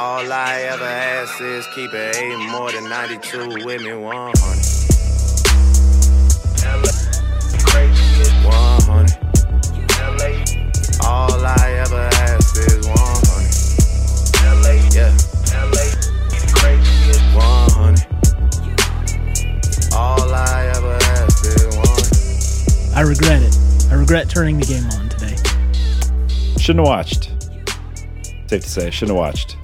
All I ever ask is keep it eight more than 92 with me 100. 100. All I ever ask is 100. Yeah. 100. All I ever ask is 100. I regret it. I regret turning the game on today. Shouldn't have watched. Safe to say, shouldn't have watched.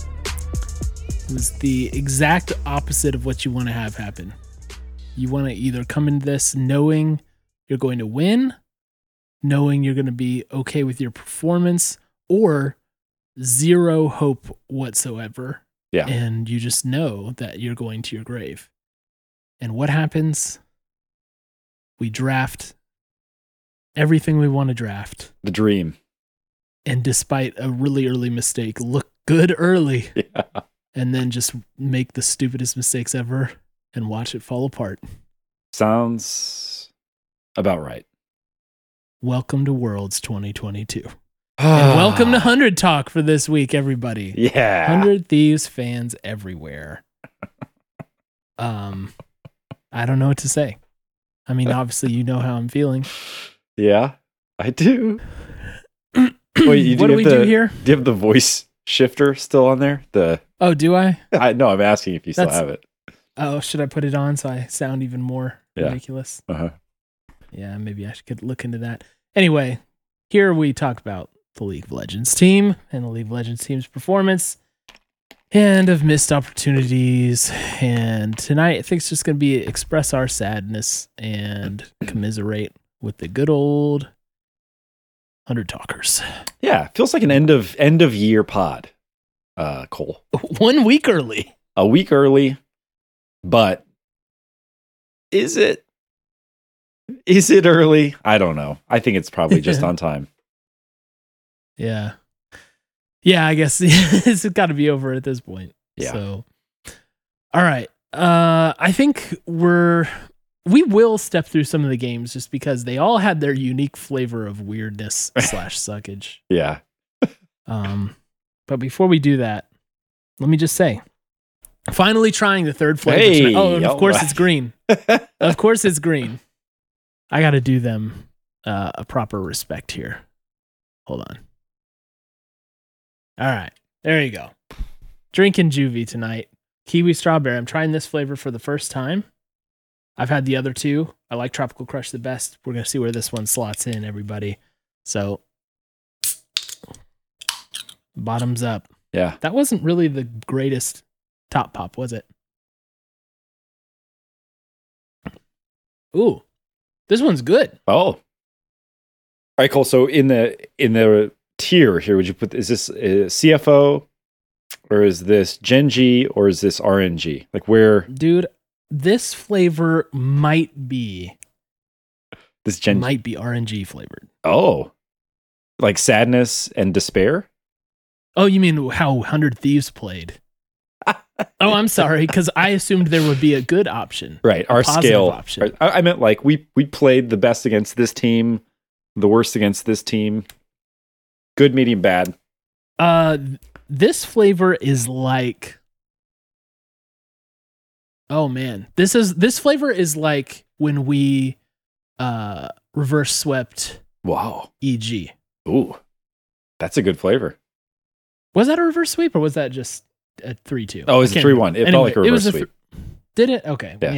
It was the exact opposite of what you want to have happen. You want to either come into this knowing you're going to win, knowing you're going to be okay with your performance, or zero hope whatsoever. Yeah. And you just know that you're going to your grave. And what happens? We draft everything we want to draft. The dream. And despite a really early mistake, look good early. Yeah. And then just make the stupidest mistakes ever and watch it fall apart. Sounds about right. Welcome to Worlds 2022. And welcome to 100 Talk for this week, everybody. Yeah. 100 Thieves fans everywhere. Um, I don't know what to say. I mean, obviously, you know how I'm feeling. Yeah, I do. Wait, you what do we the, do here? Do you have the voice shifter still on there? The Oh, do I? I no, I'm asking if you still have it. Oh, should I put it on so I sound even more Yeah. ridiculous? Uh-huh. Yeah, maybe I should look into that. Anyway, here we talk about the League of Legends team and the League of Legends team's performance and of missed opportunities. And tonight, I think it's just going to be express our sadness and commiserate with the good old 100 Talkers. Yeah, feels like an end of end of year pod. Uh, Cole, One week early. a week early, but is it? Is it early? I don't know. I think it's probably just on time. Yeah. Yeah, I guess it's got to be over at this point. Yeah. So, all right. Uh, I think we're we will step through some of the games just because they all had their unique flavor of weirdness slash suckage. Yeah. Um, but before we do that, let me just say, finally trying the third flavor. Hey, tonight. oh, and of course right. it's green. Of course it's green. I got to do them uh, a proper respect here. Hold on. All right, there you go. Drinking Juvee tonight. Kiwi strawberry. I'm trying this flavor for the first time. I've had the other two. I like Tropical Crush the best. We're gonna see where this one slots in, everybody. So, bottoms up. Yeah. That wasn't really the greatest top pop, was it? Ooh, this one's good. Oh. All right, Cole. So in the in the tier here, would you put is this uh, CFO or is this Gen G or is this RNG? Like where Dude, this flavor might be this Gen might be RNG flavored. Oh. Like sadness and despair? Oh, you mean how 100 Thieves played? oh, I'm sorry, because I assumed there would be a good option. Right. Our scale. option. I, I meant like we we played the best against this team, the worst against this team. Good, medium, bad. Uh, this flavor is like. Oh man, this is this flavor is like when we, uh, reverse swept Wow. EG. Ooh. That's a good flavor. Was that a reverse sweep or was that just a three two? Oh, it was a 3-1. It felt like a reverse th- sweep. did it? Okay. Yeah.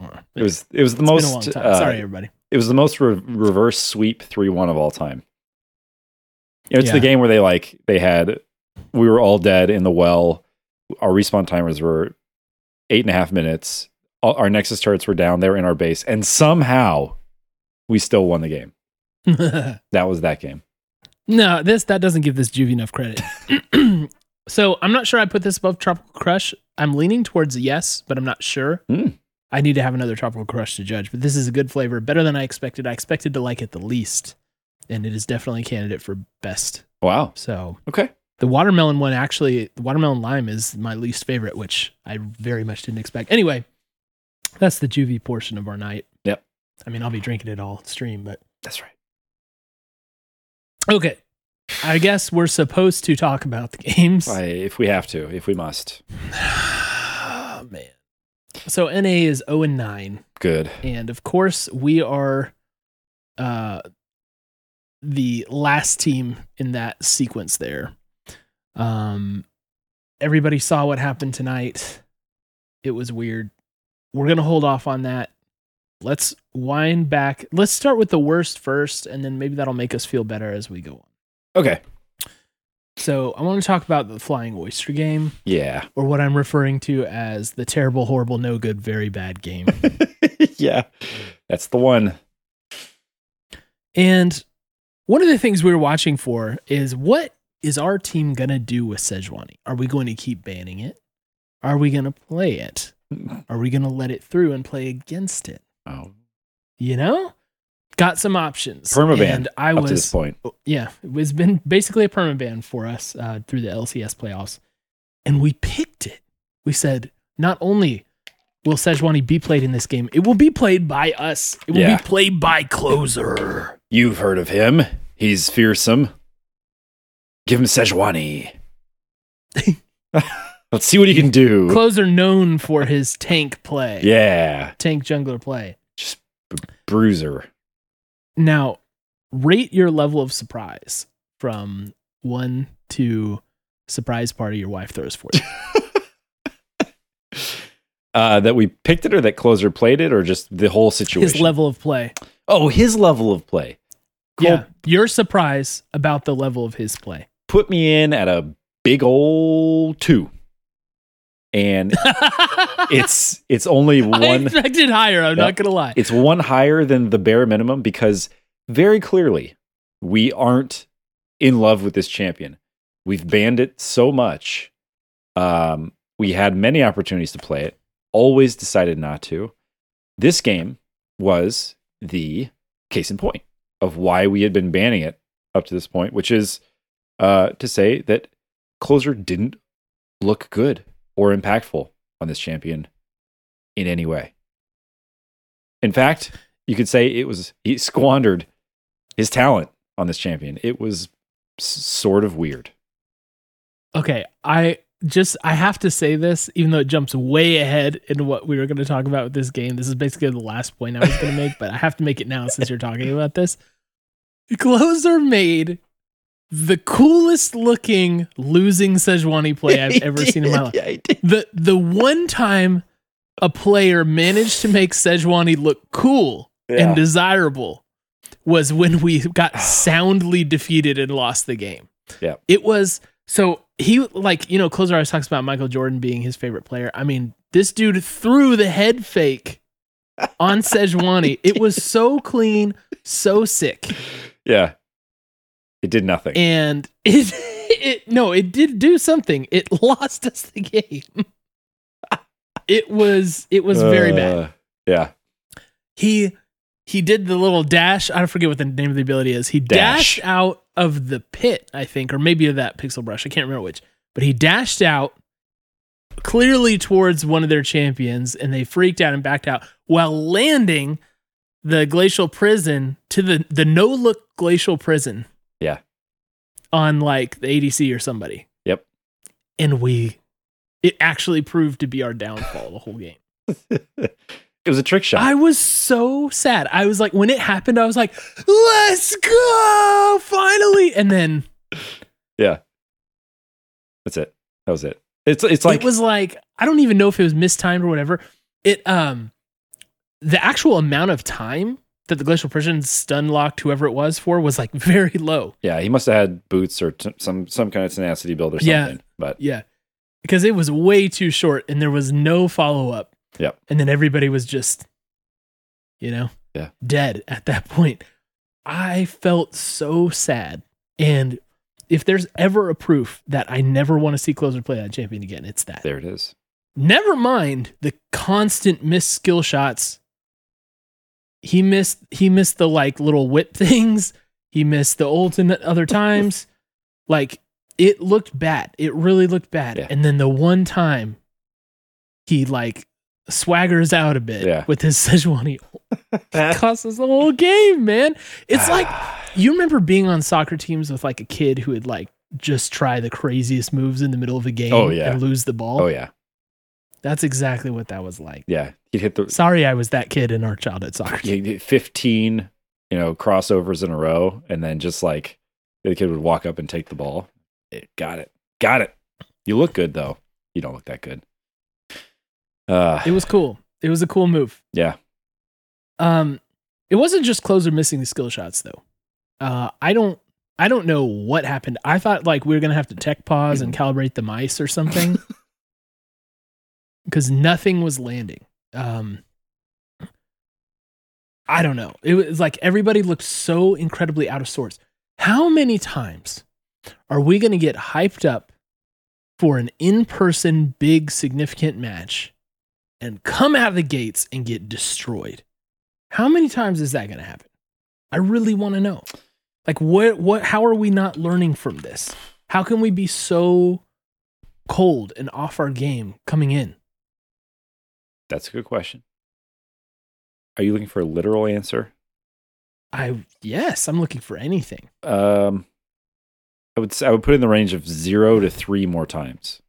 Yeah. It was it was the It's most been a long time. uh, Sorry, everybody. it was the most re- reverse sweep 3-1 of all time. You know, it's the game where they like they had we were all dead in the well. Our respawn timers were eight and a half minutes. All- Our Nexus turrets were down. They were in our base, and somehow we still won the game. That was that game. no, this that doesn't give this Juvee enough credit. so I'm not sure I put this above Tropical Crush. I'm leaning towards a yes, but I'm not sure. Mm. I need to have another Tropical Crush to judge, but this is a good flavor, better than I expected. I expected to like it the least, and it is definitely a candidate for best. Wow. So Okay. The watermelon one, actually, the watermelon lime is my least favorite, which I very much didn't expect. Anyway, that's the Juvee portion of our night. Yep. I mean, I'll be drinking it all stream, but That's right. Okay. I guess we're supposed to talk about the games. I, if we have to, if we must. oh, man. So NA is 0 and 9. Good. And of course, we are uh the last team in that sequence there. Um everybody saw what happened tonight. It was weird. We're going to hold off on that. Let's wind back. Let's start with the worst first and then maybe that'll make us feel better as we go on. Okay. So, I want to talk about the Flying Oyster game Yeah. or what I'm referring to as the terrible, horrible, no good, very bad game. yeah. That's the one. And one of the things we were watching for is what is our team going to do with Sejuani? Are we going to keep banning it? Are we going to play it? Are we going to let it through and play against it? Oh. You know? Got some options. Permaban And I Up to this was, point. yeah, it was been basically a permaban for us uh, through the LCS playoffs. And we picked it. We said, not only will Sejuani be played in this game, it will be played by us. It will Yeah. be played by Closer. You've heard of him. He's fearsome. Give him Sejuani. Let's see what he can do. Closer known for his tank play. Yeah. Tank jungler play. Just b- bruiser. Now, rate your level of surprise from one to surprise party your wife throws for you. Uh, that we picked it or that closer played it or just the whole situation? His level of play. oh, his level of play. Yeah. Your surprise about the level of his play. Put me in at a big old two. And it's it's only I one expected higher. I'm not gonna lie. it's one higher than the bare minimum because very clearly we aren't in love with this champion. We've banned it so much. Um, we had many opportunities to play it, always decided not to. This game was the case in point of why we had been banning it up to this point, which is uh, to say that Closer didn't look good or impactful on this champion in any way. In fact, you could say it was he squandered his talent on this champion. It was s- sort of weird. Okay, I just I have to say this, even though it jumps way ahead into what we were going to talk about with this game. This is basically the last point I was going to make, but I have to make it now since you're talking about this. Closer made the coolest looking losing Sejuani play I've ever seen in my life. Yeah. The the one time a player managed to make Sejuani look cool and desirable was when we got soundly defeated and lost the game. Yeah. It was so he like, you know, Closer always talks about Michael Jordan being his favorite player. I mean, this dude threw the head fake on Sejuani. It was so clean, so sick. yeah. It did nothing. And it it no, it did do something. It lost us the game. It was it was very bad. Uh, Yeah. he he did the little dash. I don't forget what the name of the ability is. He Dash. dashed out of the pit, I think, or maybe of that pixel brush. I can't remember which. But he dashed out clearly towards one of their champions, and they freaked out and backed out while landing the glacial prison to the the no look glacial prison. On like the ADC or somebody. Yep. And we it actually proved to be our downfall the whole game. it was a trick shot. I was so sad. I was like, when it happened, I was like, let's go, finally. And then yeah. That's it. That was it. It's it's like it was like, I don't even know if it was mistimed or whatever. It, um, the actual amount of time that the glacial prison stun locked whoever it was for was like very low. yeah, he must have had boots or t- some some kind of tenacity build or Yeah. something. But Yeah. Because it was way too short and there was no follow up. Yep. And then everybody was just, you know, Yeah. dead at that point. I felt so sad. And if there's ever a proof that I never want to see Closer play that champion again, it's that. there it is. Never mind the constant missed skill shots. He missed he missed the like little whip things. He missed the ultimate other times. like it looked bad. It really looked bad. Yeah. And then the one time he like swaggers out a bit Yeah. with his Sejuani cost us the whole game, man. It's ah. like you remember being on soccer teams with like a kid who would like just try the craziest moves in the middle of a game Oh, yeah. and lose the ball? Oh yeah, That's exactly what that was like. yeah. He'd hit the Sorry, I was that kid in our childhood soccer. team. 15, you know, crossovers in a row, and then just like the kid would walk up and take the ball. Eh, got it, got it. You look good though. You don't look that good. Uh, It was cool. It was a cool move. yeah, Um, it wasn't just closer missing the skill shots though. Uh, I don't, I don't know what happened. I thought like we were gonna have to tech pause and calibrate the mice or something, because nothing was landing. Um, I don't know. It was like everybody looked so incredibly out of sorts. How many times are we gonna get hyped up for an in-person big significant match and come out of the gates and get destroyed? How many times is that going to happen? I really want to know. Like what what how are we not learning from this? How can we be so cold and off our game coming in? That's a good question. Are you looking for a literal answer? I yes, I'm looking for anything. Um, I would I would put in the range of zero to three more times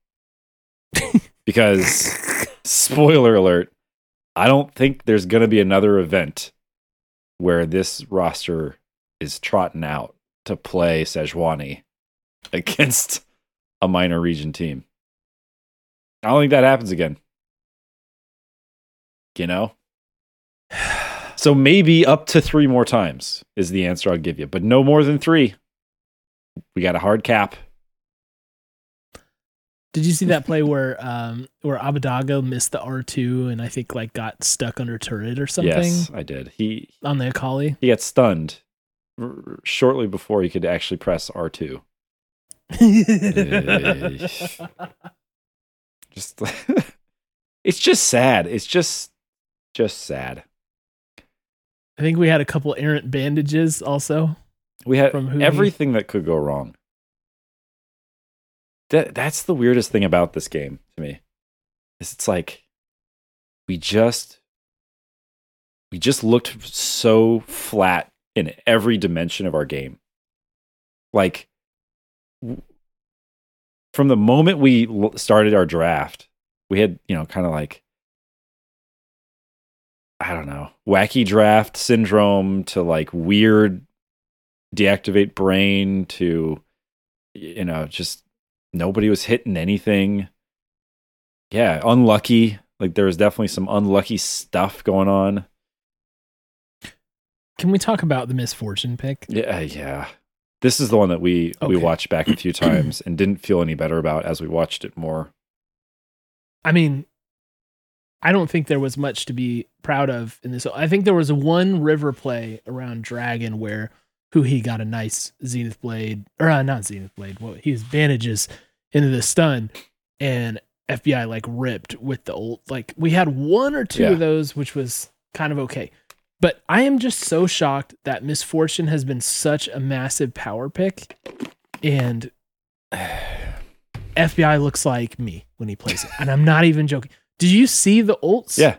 because spoiler alert, I don't think there's going to be another event where this roster is trotting out to play Sejuani against a minor region team. I don't think that happens again. You know? So maybe up to three more times is the answer I'll give you, but no more than three. We got a hard cap. Did you see that play where um where Abbedagge missed the R2 and I think like got stuck under turret or something Yes, I did. He on the Akali? he got stunned r- shortly before he could actually press R two. Just it's just sad. It's just just sad. I think we had a couple errant bandages also. We had From everything that could go wrong. That that's the weirdest thing about this game to me. Is it's like we just we just looked so flat in every dimension of our game. Like from the moment we l- started our draft, we had, you know, kind of like I don't know, wacky draft syndrome to like weird deactivate brain to you know just nobody was hitting anything. Yeah unlucky. Like there was definitely some unlucky stuff going on. Can we talk about the Miss Fortune pick? yeah yeah. This is the one that we we watched back a few times and didn't feel any better about as we watched it more. I mean, I don't think there was much to be proud of in this. I think there was one river play around Dragon where Huhi got a nice Zenith blade, or uh, not Zenith blade. Well, he was bandages into the stun, and FBI like ripped with the old. Like we had one or two Yeah. of those, which was kind of okay. But I am just so shocked that Miss Fortune has been such a massive power pick, and FBI looks like me when he plays it. And I'm not even joking. Did you see the ults? yeah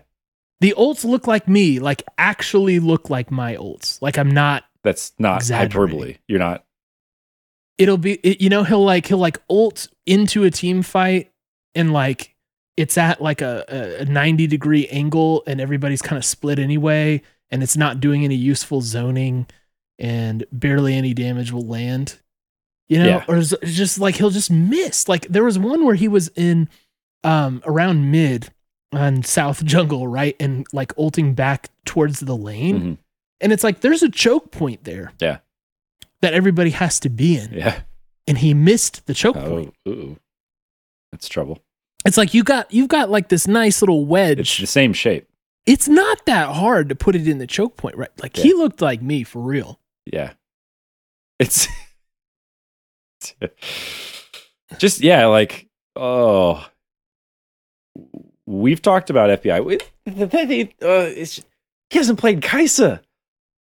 The ults look like me, like actually look like my ults. Like I'm not that's not hyperbole you're not it'll be it, you know he'll like he'll like ult into a team fight and like it's at like a, a, a 90 degree angle and everybody's kind of split anyway and it's not doing any useful zoning and barely any damage will land you know Yeah. or just like he'll just miss like there was one where he was in um around mid on south jungle right and like ulting back towards the lane Mhm. and it's like there's a choke point there Yeah. that everybody has to be in yeah and he missed the choke point. oh ooh. that's trouble It's like you got you've got like this nice little wedge. it's the same shape It's not that hard to put it in the choke point, right? Like he looked like me for real. yeah it's just yeah like oh we've talked about fbi thing, uh, it's, he hasn't played Kai'Sa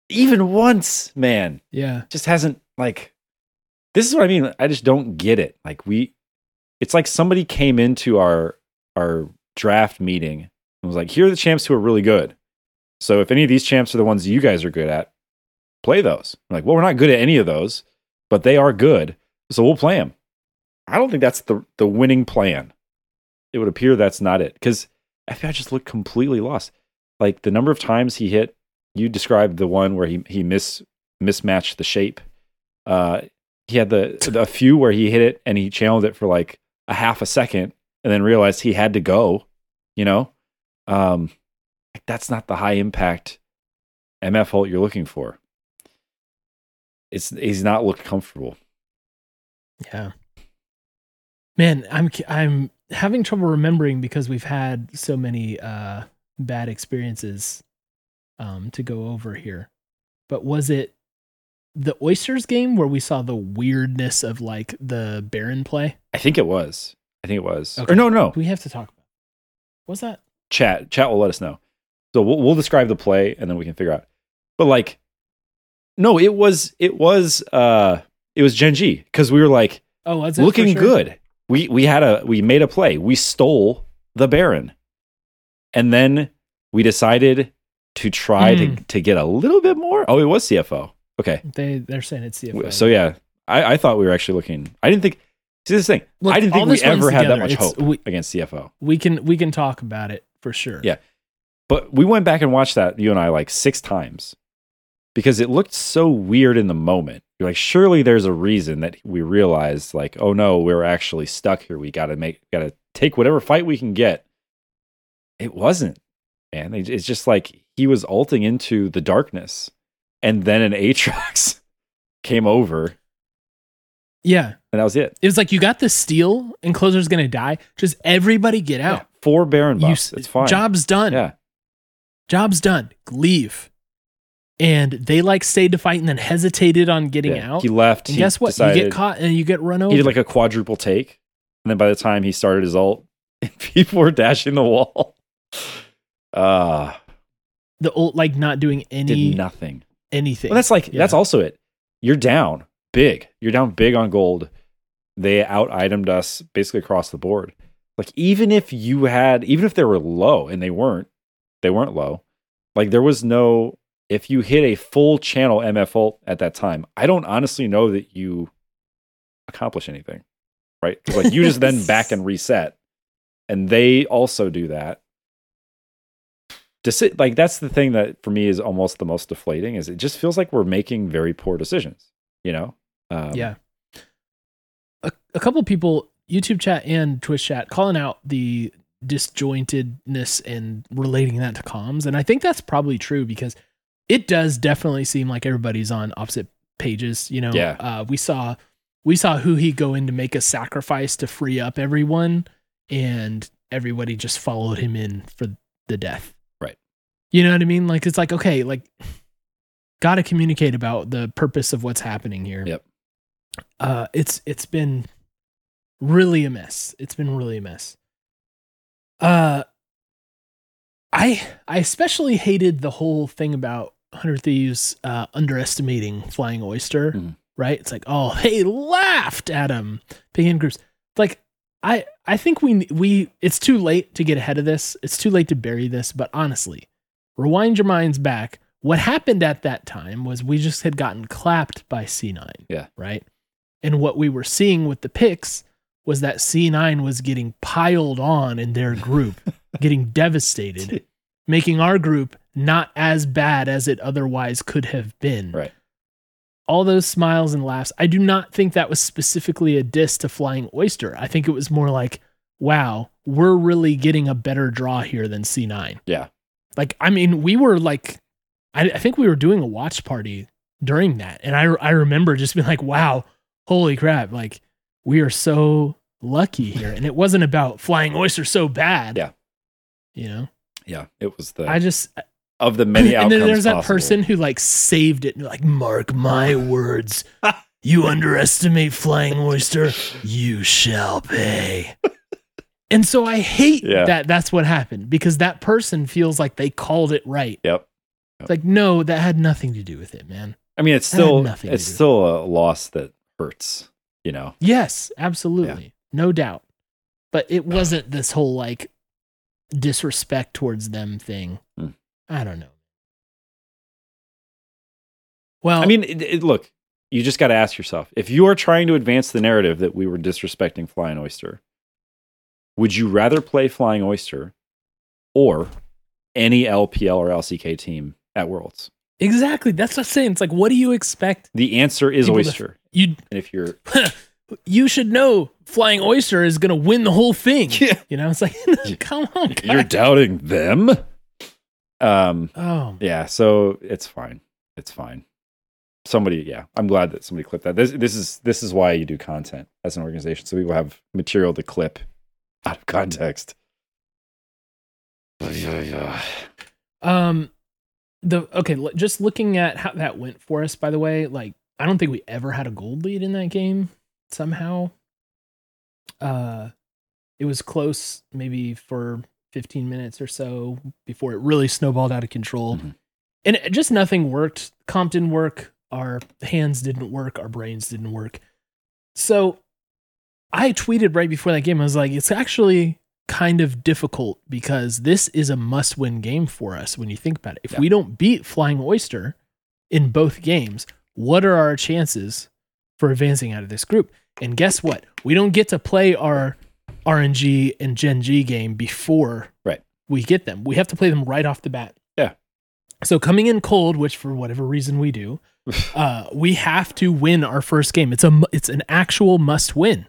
even once man Yeah. just hasn't like this is what i mean i just don't get it like we it's like somebody came into our our draft meeting and was like here are the champs who are really good so if any of these champs are the ones you guys are good at play those. I'm like, well, we're not good at any of those, but they are good, so we'll play them. I don't think that's the the winning plan. It would appear that's not it because FBI just looked completely lost. Like the number of times he hit, you described the one where he he miss mismatched the shape. Uh, he had the, the a few where he hit it and he channeled it for like a half a second and then realized he had to go. You know, um, like that's not the high impact MF ult you're looking for. It's he's not looked comfortable. Yeah. Man, I'm I'm having trouble remembering because we've had so many uh bad experiences um to go over here. But was it the Oysters game where we saw the weirdness of like the Baron play? I think it was. I think it was. Okay. Or no, no. We have to talk about. Was that? Chat chat will let us know. So we'll we'll describe the play and then we can figure out. But like no, it was it was uh it was Gen G because we were like Oh, was it looking sure? good. We we had a we made a play. We stole the Baron. And then we decided to try to Mm. to get a little bit more. Oh, it was CFO. Okay. They they're saying it's CFO. So yeah, I, I thought we were actually looking. I didn't think. See this thing. Look, I didn't think we ever had that much hope we- against CFO. we can we can talk about it for sure. Yeah. But we went back and watched that you and I like six times because it looked so weird in the moment. You're like, surely there's a reason that we realized, like, oh no, we're actually stuck here. We got to make, got to take whatever fight we can get. It wasn't, man. It's just like he was ulting into the darkness, and then an Aatrox came over, Yeah. and that was it. It was like you got the steal and closer's gonna die. Just everybody get out. Yeah, four Baron You buffs. s- it's fine. Job's done. Yeah. Job's done. Leave. And they like stayed to fight and then hesitated on getting yeah. out. He left. and he guess what? Decided, you get caught and you get run over. He did like a quadruple take, and then by the time he started his ult, people were dashing the wall. Uh the old like not doing any did nothing. anything. Well, that's like that's also it. You're down big. You're down big on gold. They out itemed us basically across the board. Like even if you had, even if they were low, and they weren't, they weren't low. Like there was no. If you hit a full channel MFO at that time, I don't honestly know that you accomplish anything, right? like you just then back and reset, and they also do that. Deci- like that's the thing that for me is almost the most deflating is it just feels like we're making very poor decisions you know um, yeah. A, a couple people, YouTube chat and Twitch chat, calling out the disjointedness and relating that to comms. And I think that's probably true because it does definitely seem like everybody's on opposite pages. You know, Yeah. uh, we saw we saw Huhi go in to make a sacrifice to free up everyone, and everybody just followed him in for the death. Right. You know what I mean? Like it's like okay, like got to communicate about the purpose of what's happening here. Yep. Uh, it's it's been really a mess. It's been really a mess. Uh, I I especially hated the whole thing about Hundred Thieves uh, underestimating Flying Oyster. Mhm. Right? It's like, oh, they laughed at him. Picking groups. Like, I I think we we it's too late to get ahead of this. It's too late to bury this. But honestly, rewind your minds back. What happened at that time was we just had gotten clapped by C9. Yeah. Right. And what we were seeing with the picks was that C9 was getting piled on in their group, getting devastated, making our group not as bad as it otherwise could have been. Right. All those smiles and laughs. I do not think that was specifically a diss to Flying Oyster. I think it was more like, wow, we're really getting a better draw here than C9. Yeah. Like, I mean, we were like, I, I think we were doing a watch party during that. And I, I remember just being like, wow, holy crap. Like, we are so lucky here. And it wasn't about Flying Oyster so bad. Yeah. You know, yeah it was the I just, of the many outcomes. and then there's that person who like saved it and like, mark my words. You underestimate Flying Oyster, you shall pay. And so I hate Yeah. that that's what happened because that person feels like they called it right. yep It's like, no, that had nothing to do with it, man. i mean it's still nothing it's still a loss that hurts you know Yes, absolutely. No doubt. But it wasn't this whole like disrespect towards them thing. Hmm. I don't know. Well, I mean, it, it- look, you just got to ask yourself if you are trying to advance the narrative that we were disrespecting Flying Oyster, would you rather play Flying Oyster or any LPL or LCK team at Worlds? exactly. That's what I'm saying. It's like, what do you expect? The answer is People to- Oyster. You and if you're you should know Flying Oyster is going to win the whole thing. Yeah. You know, it's like, come on, guys. you're doubting them, um, oh, yeah, so it's fine. It's fine. Somebody, yeah, I'm glad that somebody clipped that. This, this is this is why you do content as an organization, so people have material to clip out of context. Yeah, yeah. Um, the okay, just looking at how that went for us. By the way, like I don't think we ever had a gold lead in that game. Somehow, uh, it was close, maybe for 15 minutes or so before it really snowballed out of control, Mhm. and it, just nothing worked. Comp didn't work. Our hands didn't work. Our brains didn't work. So, I tweeted right before that game. I was like, it's actually kind of difficult because this is a must win game for us when you think about it. If Yeah. we don't beat Flying Oyster in both games, what are our chances for advancing out of this group? And guess what? We don't get to play our RNG and Gen G game before Right. we get them. We have to play them right off the bat. Yeah. So coming in cold, which for whatever reason we do, uh, we have to win our first game. It's a it's an actual must win.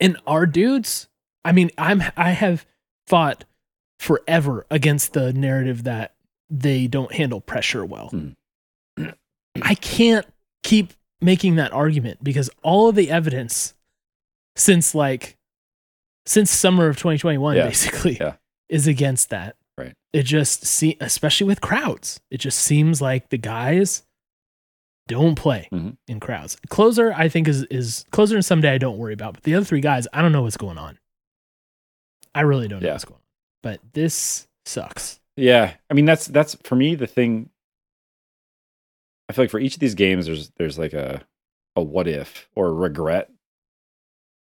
And our dudes, I mean, I'm I have fought forever against the narrative that they don't handle pressure well. Mhm. I can't keep making that argument because all of the evidence since like since summer of 2021 Yeah. basically Yeah. is against that. Right. It just see especially with crowds. It just seems like the guys don't play Mhm. in crowds. Closer, I think is is closer and Ssumday I don't worry about, but the other three guys, I don't know what's going on. I really don't know what's going on. But this sucks. Yeah, I mean that's that's for me the thing. I feel like for each of these games, there's there's like a a what if or a regret,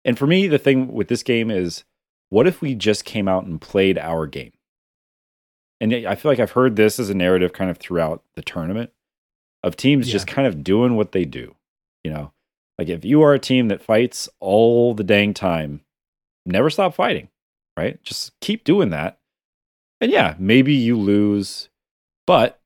and for me the thing with this game is what if we just came out and played our game. And I feel like I've heard this as a narrative kind of throughout the tournament of teams Yeah. just kind of doing what they do. You know, like if you are a team that fights all the dang time, never stop fighting, right? Just keep doing that. And yeah, maybe you lose, but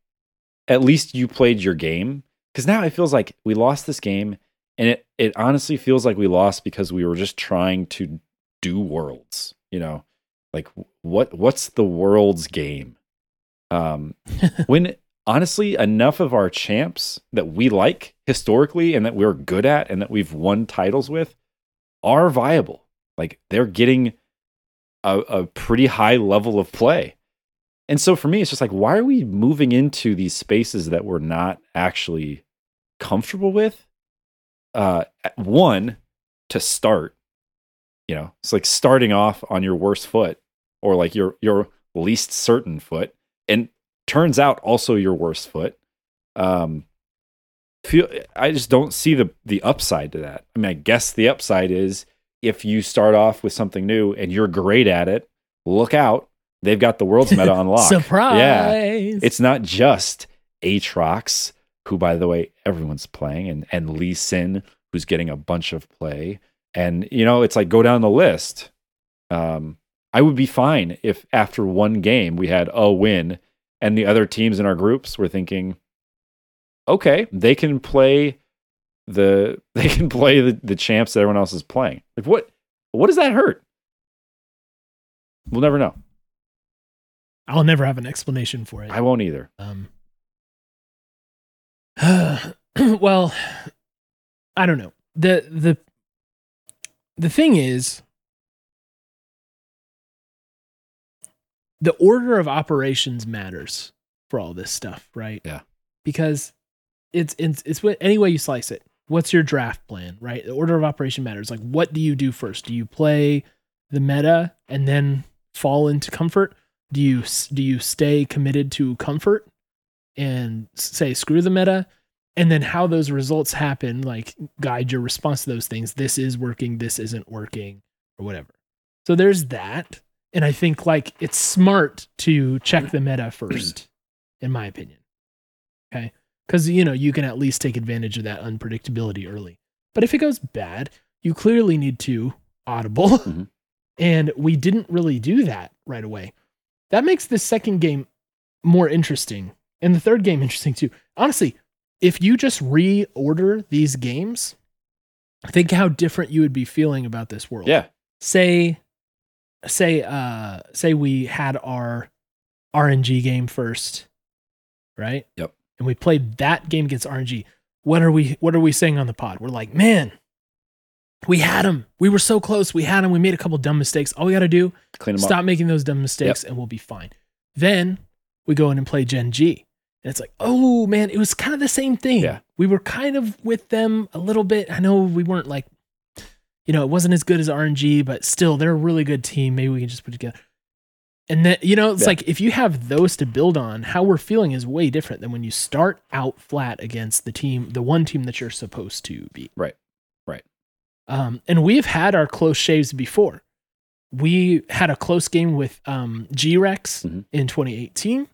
at least you played your game. Because now it feels like we lost this game, and it it honestly feels like we lost because we were just trying to do worlds. You know, like what what's the worlds game? Um, when honestly, enough of our champs that we like historically and that we're good at and that we've won titles with are viable. Like they're getting a, a pretty high level of play. And so for me, it's just like, why are we moving into these spaces that we're not actually comfortable with? Uh, one, to start, you know, it's like starting off on your worst foot or like your your least certain foot, and turns out also your worst foot. Um, feel I just don't see the the upside to that. I mean, I guess the upside is if you start off with something new and you're great at it, look out. They've got the world's meta on lock. Surprise. Yeah. It's not just Aatrox, who by the way, everyone's playing, and, and Lee Sin, who's getting a bunch of play. And you know, it's like go down the list. Um, I would be fine if after one game we had a win and the other teams in our groups were thinking, okay, they can play the they can play the, the champs that everyone else is playing. Like what what does that hurt? We'll never know. I'll never have an explanation for it. I won't either. Um, well, I don't know. the the The thing is, the order of operations matters for all this stuff, right? Yeah. Because it's it's it's what any way you slice it. What's your draft plan, right? The order of operation matters. Like, what do you do first? Do you play the meta and then fall into comfort? Do you do you stay committed to comfort and say screw the meta? And then how those results happen, like guide your response to those things. This is working, this isn't working, or whatever. So there's that. And I think like it's smart to check the meta first, in my opinion. Okay. Because, you know, you can at least take advantage of that unpredictability early. But if it goes bad, you clearly need to audible. Mhm. And we didn't really do that right away. That makes the second game more interesting and the third game interesting too. Honestly, if you just reorder these games, think how different you would be feeling about this world Yeah. say say uh say we had our RNG game first, right? Yep. And we played that game against RNG. What are we what are we saying on the pod? We're like, "Man, we had him. We were so close. We had him. We made a couple dumb mistakes. All we got to do Clean them stop up. making those dumb mistakes and we'll be fine." Then we go in and play Gen G. And it's like, "Oh, man, it was kind of the same thing. Yeah. We were kind of with them a little bit. I know we weren't like you know, it wasn't as good as RNG, but still, they're a really good team. Maybe we can just put together. And then, you know, it's Yeah. like if you have those to build on, how we're feeling is way different than when you start out flat against the team, the one team that you're supposed to beat. Right. Right. Um, and we've had our close shaves before. We had a close game with um, G Rex Mhm. in 2018.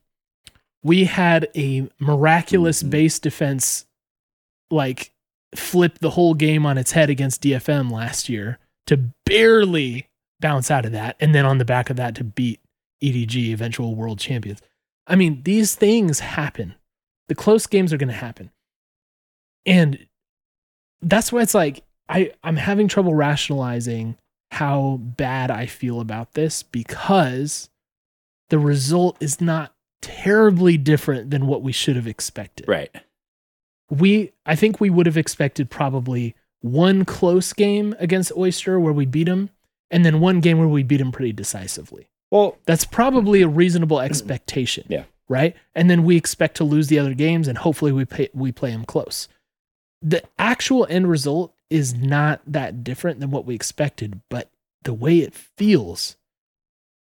We had a miraculous Mhm. base defense, like flip the whole game on its head against DFM last year to barely bounce out of that, and then on the back of that to beat EDG, eventual world champions. I mean, these things happen. The close games are going to happen, and that's why it's like I I'm having trouble rationalizing how bad I feel about this because the result is not terribly different than what we should have expected Right. we I think we would have expected probably one close game against Oyster where we beat him, and then one game where we beat him pretty decisively. Well, That's probably a reasonable expectation. Yeah. Right. And then we expect to lose the other games, and hopefully we pay, we play them close. The actual end result is not that different than what we expected, but the way it feels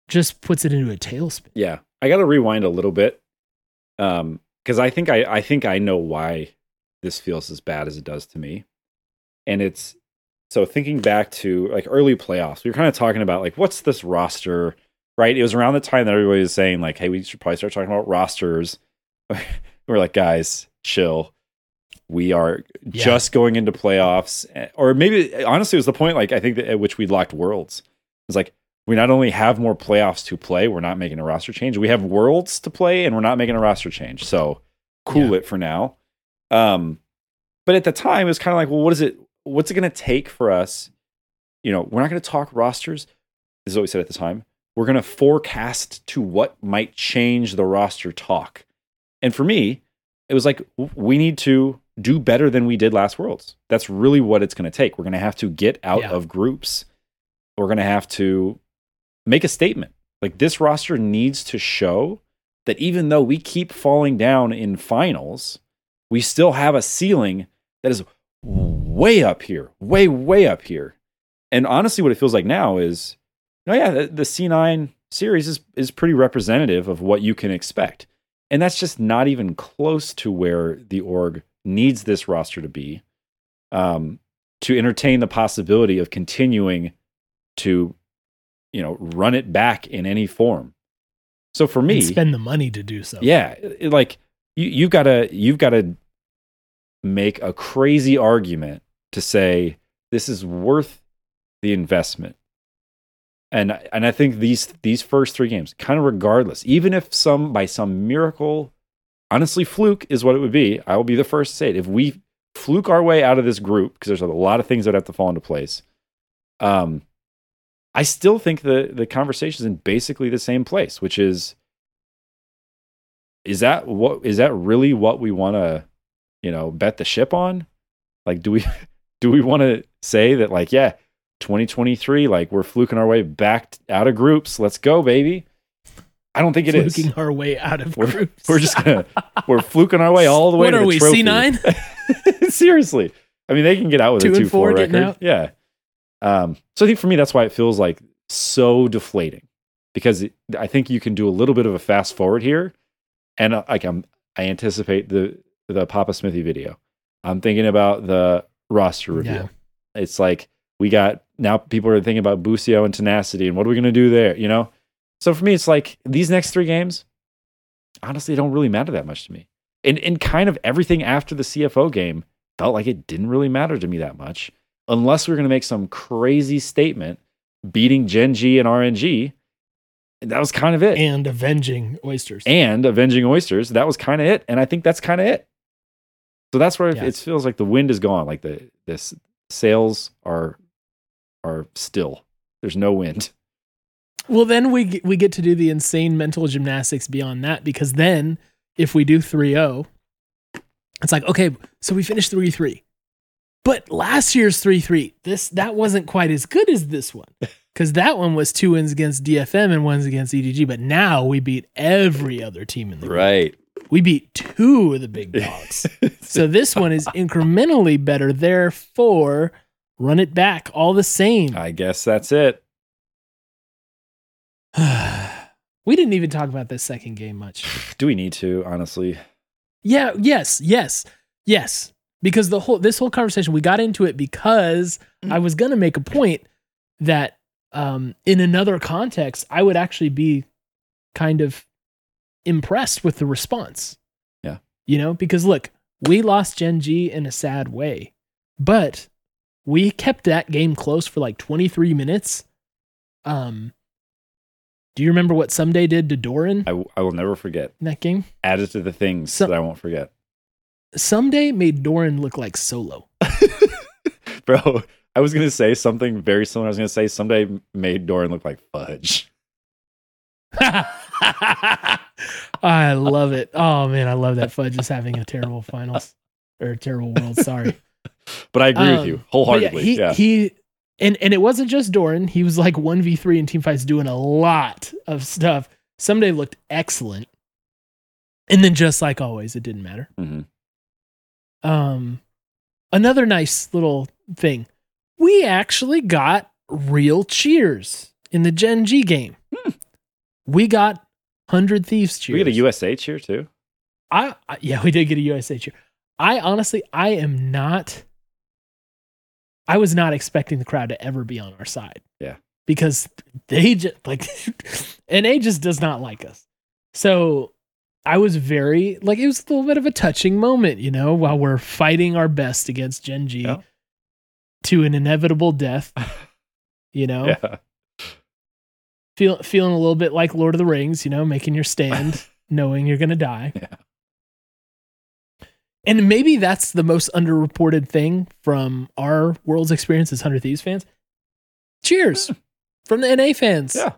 just puts it into a tailspin. yeah. I got to rewind a little bit. Um cuz I think I I think I know why this feels as bad as it does to me. And it's so thinking back to like early playoffs, we were kind of talking about like what's this roster, right? It was around the time that everybody was saying like, "Hey, we should probably start talking about rosters." we're like, "Guys, chill. We are Yeah. just going into playoffs." Eh, Or maybe honestly, it was the point like I think that at which we locked worlds. It's like we not only have more playoffs to play, we're not making a roster change. We have worlds to play, and we're not making a roster change. So cool it for now. Um, but at the time, it was kind of like, well, what is it? What's it going to take for us? You know, we're not going to talk rosters. This is what we said at the time. We're going to forecast to what might change the roster talk. And for me, it was like we need to do better than we did last Worlds. That's really what it's going to take. We're going to have to get out Yeah. of groups. We're going to have to make a statement. Like this roster needs to show that even though we keep falling down in finals, we still have a ceiling that is way up here, way, way up here. And honestly, what it feels like now is, oh yeah, the, the C9 series is, is pretty representative of what you can expect. And that's just not even close to where the org needs this roster to be um, to entertain the possibility of continuing to, you know, run it back in any form. So for me, And spend the money to do so. yeah, it- like you, you've got to you've got to make a crazy argument to say this is worth the investment. And and I think these these first three games, kind of regardless, even if some by some miracle, honestly, fluke is what it would be. I will be the first to say it. If we fluke our way out of this group, because there's a lot of things that have to fall into place, um, I still think the the conversation is in basically the same place, which is is that what is that really what we want to you know bet the ship on like do we do we want to say that like yeah 2023 like we're fluking our way back out of groups let's go baby i don't think it is. Fluking our way out of we're, groups. we're just gonna we're fluking our way all the way What to are the we. C9? seriously i mean they can get out with Two a and 2-4 four record out? yeah um so i think for me that's why it feels like so deflating because it, i think you can do a little bit of a fast forward here and uh, like i'm i anticipate the the papa smithy video. I'm thinking about the roster reveal. It's like we got now people are thinking about Busio and tenacity and what are we going to do there you know? So for me it's like these next three games honestly don't really matter that much to me. And and kind of everything after the CFO game felt like it didn't really matter to me that much, unless we are going to make some crazy statement beating Gen G and RNG. And that was kind of it. And avenging oysters. And avenging oysters. That was kind of it. And I think that's kind of it. So that's where it feels like the wind is gone. Like the this sails are are still. There's no wind. Well, then we we get to do the insane mental gymnastics beyond that because then if we do 3-0, it's like okay, so we finished 3-3. But last year's 3-3, this that wasn't quite as good as this one. Cuz that one was two wins against DFM and ones against EDG, but now we beat every other team in the. Right. We beat two of the big dogs. so this one is incrementally better. Therefore, run it back all the same. I guess that's it. we didn't even talk about this second game much. Do we need to, honestly? Yeah, yes, yes, yes. Because the whole this whole conversation, we got into it because I was gonna make a point that um in another context, I would actually be kind of impressed with the response. Yeah. You know, because look, we lost Gen G in a sad way, but we kept that game close for like 23 minutes. Um do you remember what Ssumday did to Doran I, I will never forget. in that game? Added to the things So- that I won't forget. Ssumday made Doran look like Solo. Bro, I was going to say something very similar. I was going to say Ssumday made Doran look like fudge. I love it. Oh man, I love that Fudge is having a terrible finals or a terrible world. Sorry, But I agree with Um, you But wholeheartedly. he yeah. he and and it wasn't just Doran. He was like one v three in team fights, doing a lot of stuff. Ssumday looked excellent, and then just like always, it didn't matter. Mhm. Um, another nice little thing, we actually got real cheers in the Gen G game. Hmm. We got hundred thieves cheers. We get a USA cheer too. I, I yeah, we did get a USA cheer. I honestly, I am not. I was not expecting the crowd to ever be on our side. Yeah. because they just like, and NA just does not like us. So I was very like it was a little bit of a touching moment, you know, while we're fighting our best against Gen G Yeah. to an inevitable death. You know, Yeah. feel, feeling a little bit like Lord of the Rings, you know, making your stand, knowing you're going to die. Yeah. And maybe that's the most underreported thing from our world's experience as 100 Thieves fans. Cheers from the NA fans. Yeah.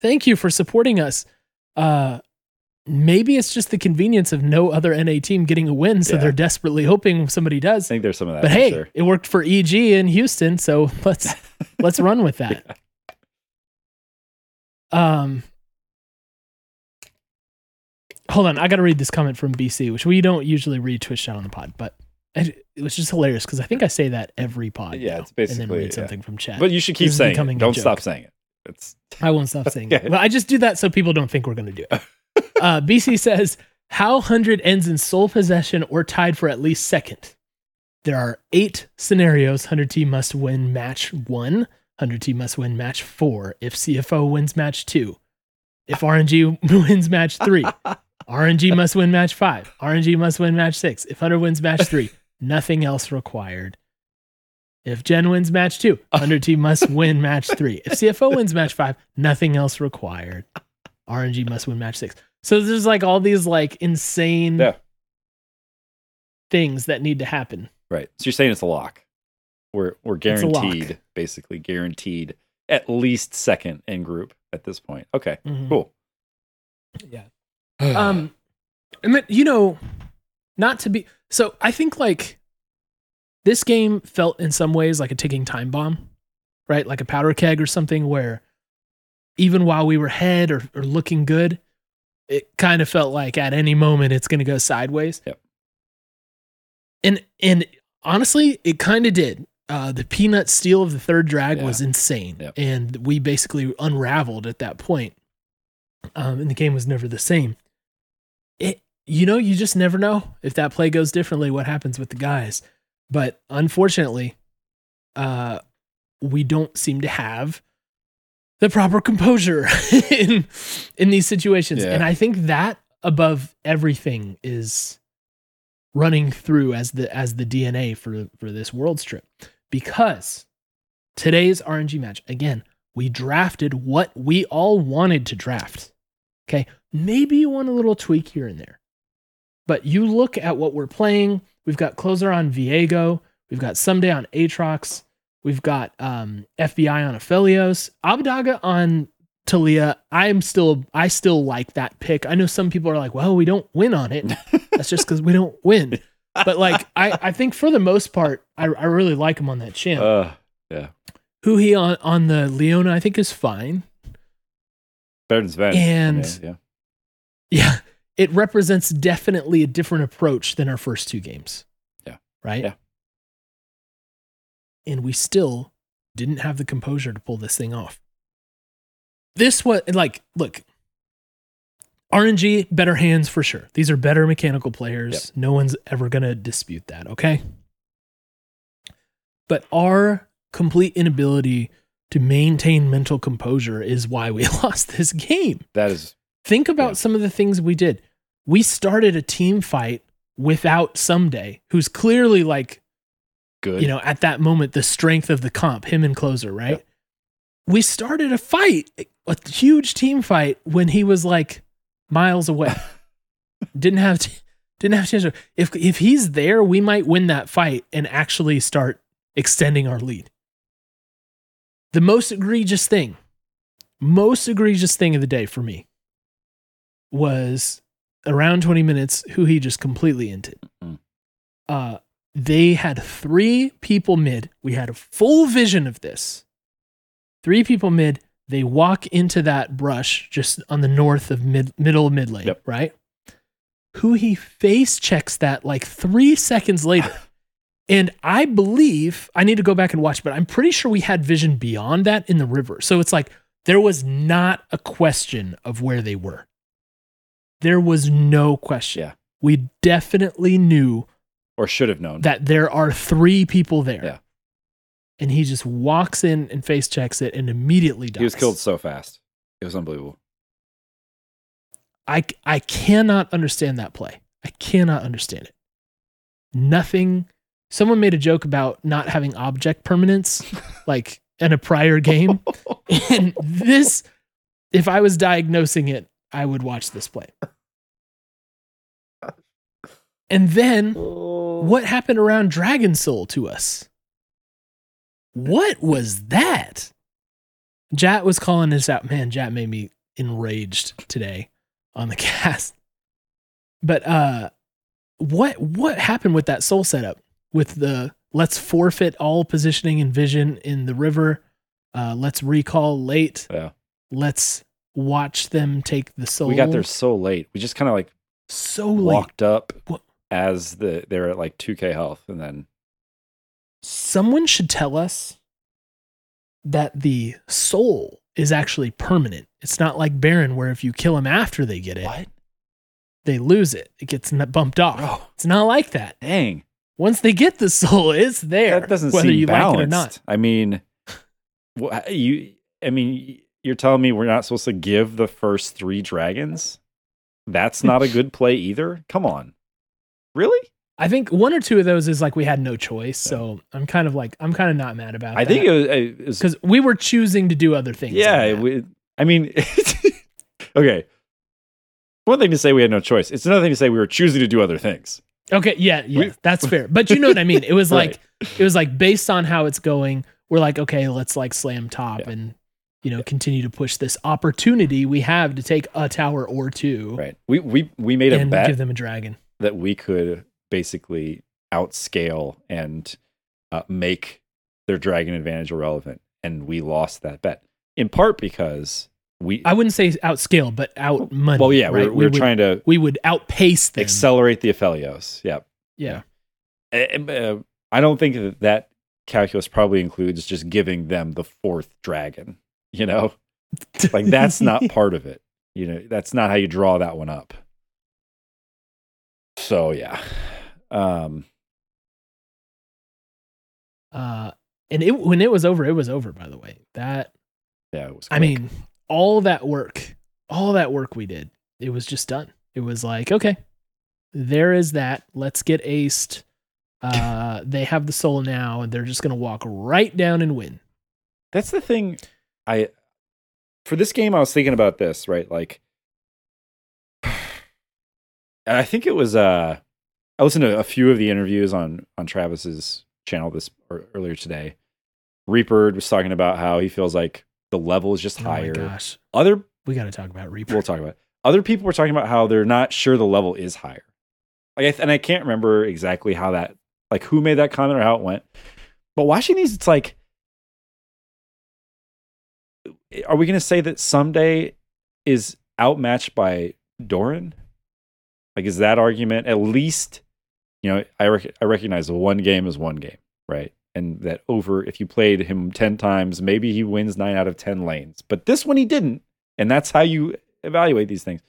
Thank you for supporting us. Uh, maybe it's just the convenience of no other NA team getting a win, so Yeah. they're desperately hoping somebody does. I think there's some of that. But hey, sure. it worked for EG in Houston, so let's let's run with that. Um, hold on, I got to read this comment from BC, which we don't usually read Twitch chat on the pod, but it, it was just hilarious because I think I say that every pod. Yeah, now, it's basically and then read yeah. something from chat. But you should keep This saying it. Don't stop saying it. It's I won't stop saying it. But I just do that so people don't think we're going to do it. Uh, BC says, How 100 ends in sole possession or tied for at least second? There are eight scenarios 100 team must win match one, 100 team must win match four if CFO wins match two. If RNG wins match three, RNG must win match five. RNG must win match six. If 100 wins match three, nothing else required. If Gen wins match two, 100 team must win match three. If CFO wins match five, nothing else required. RNG must win match six. So there's like all these like insane Yeah. things that need to happen. right. So you're saying it's a lock. We're we're It's a lock. guaranteed, basically guaranteed at least second in group at this point. Okay. Mhm. Cool. Yeah. Um, and then, you know, not to be so. I think like this game felt in some ways like a ticking time bomb, right? Like a powder keg or something where even while we were ahead or, or looking good, it kind of felt like at any moment it's going to go sideways. Yep. And and honestly, it kind of did. Uh, the Peanut steal of the third drag Yeah. was insane, Yep. and we basically unraveled at that point. Um, and the game was never the same. It, you know, you just never know if that play goes differently. What happens with the guys? But unfortunately, uh, we don't seem to have the proper composure in in these situations, Yeah. and I think that above everything is running through as the as the DNA for for this world strip because today's RNG match again we drafted what we all wanted to draft. Okay, maybe you want a little tweak here and there, but you look at what we're playing. We've got Closer on Viego. We've got Ssumday on Aatrox. We've got um, FBI on Aphelios. Abbedagge on Taliyah. I'm still I still like that pick. I know some people are like, well, we don't win on it. That's just because we don't win. But like I, I think for the most part, I, I really like him on that champ. Uh, yeah. Huhi on, on the Leona, I think is fine. better than Zven. And- I mean, yeah. Yeah. It represents definitely a different approach than our first two games. Yeah. Right? Yeah. And we still didn't have the composure to pull this thing off. This was like, look, RNG, better hands for sure. These are better mechanical players. No one's ever going to dispute that. Okay. But our complete inability to maintain mental composure is why we lost this game. That is Think about Yeah. some of the things we did. We started a team fight without Ssumday, who's clearly like, good. you know, at that moment, the strength of the comp, him and closer, right? Yep. We started a fight, a huge team fight when he was like miles away. didn't have t- didn't have chance. to- If if he's there, we might win that fight and actually start extending our lead. The most egregious thing, most egregious thing of the day for me was around 20 minutes Huhi just completely inted. Mhm. Uh they had three people mid. We had a full vision of this. Three people mid. They walk into that brush just on the north of mid middle of mid lane, Yep. right? Huhi face checks that like three seconds later. and I believe I need to go back and watch, but I'm pretty sure we had vision beyond that in the river. So it's like there was not a question of where they were. There was no question. Yeah. We definitely knew or should have known. that there are three people there. Yeah. And he just walks in and face checks it and immediately dies. he was killed so fast. It was unbelievable. I, I cannot understand that play. I cannot understand it. Nothing. Someone made a joke about not having object permanence, like in a prior game. and this, if I was diagnosing it, I would watch this play. And then what happened around Dragon Soul to us? What was that? Jatt was calling this out. Man, Jatt made me enraged today on the cast. But uh what what happened with that soul setup? With the let's forfeit all positioning and vision in the river. Uh let's recall late. Yeah. Let's watch them take the soul. We got there so late. We just kind of like so late. walked up What- as the they're at like 2k health and then someone should tell us that the soul is actually permanent. It's not like Baron, where if you kill him after they get it, they lose it. It gets bumped off. Bro. It's not like that. Dang. Once they get the soul, it's there. That doesn't whether seem you balanced. like it or not. I mean, you. I mean, you're telling me we're not supposed to give the first three dragons? That's not a good play either. Come on, really? I think one or two of those is like we had no choice. So I'm kind of like I'm kind of not mad about. I think it was, because we were choosing to do other things. yeah. that. we, I mean, okay. One thing to say we had no choice. It's another thing to say we were choosing to do other things. Okay, yeah, yeah, We- that's fair. But you know what I mean? It was Right. like it was like based on how it's going, we're like, okay, let's like slam top Yeah. and you know continue to push this opportunity we have to take a tower or two Right. We we we made a and bet give them a dragon. That we could basically outscale and uh, make their dragon advantage irrelevant, and we lost that bet in part because we. I wouldn't say outscale, but out money. well, yeah, right? we're, we're we would, trying to we would outpace them. accelerate the Aphelios. Yeah. yeah, Uh, uh, I don't think that that calculus probably includes just giving them the fourth dragon. You know, like that's not part of it. You know, that's not how you draw that one up. So yeah, um, uh, and it when it was over, it was over. By the way, that yeah, it was. I mean, all that work, all that work we did, it was just done. It was like, okay, there is that. Let's get aced. Uh, they have the soul now, and they're just gonna walk right down and win. That's the thing. I for this game, I was thinking about this, right? Like, I think it was. uh I listened to a few of the interviews on on Travis's channel this or earlier today. Reaper was talking about how he feels like the level is just Oh higher. my gosh, Other we got to talk about Reaper. we'll talk about. It. Other people were talking about how they're not sure the level is higher. Like, I th- and I can't remember exactly how that, like, who made that comment or how it went. But watching these, it's like, are we going to say that Ssumday is outmatched by Doran? Like, is that argument at least? You know, I rec- I recognize one game is one game, right? And that over, if you played him ten times, maybe he wins nine out of ten lanes. But this one he didn't, and that's how you evaluate these things.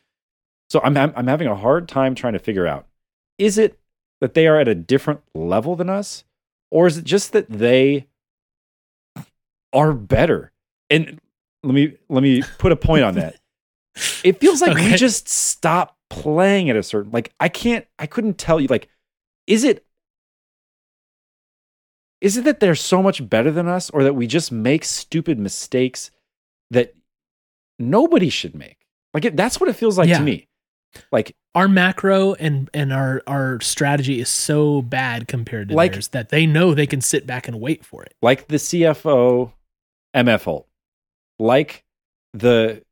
So I'm, I'm I'm having a hard time trying to figure out is it that they are at a different level than us or is it just that they are better? And let me let me put a point on that. It feels like we just stop playing at a certain like I can't I couldn't tell you like is it is it that they're so much better than us or that we just make stupid mistakes that nobody should make? Like it, that's what it feels like Yeah. to me. Like our macro and and our our strategy is so bad compared to Like- theirs that they know they can sit back and wait for it. like the CFO MF like the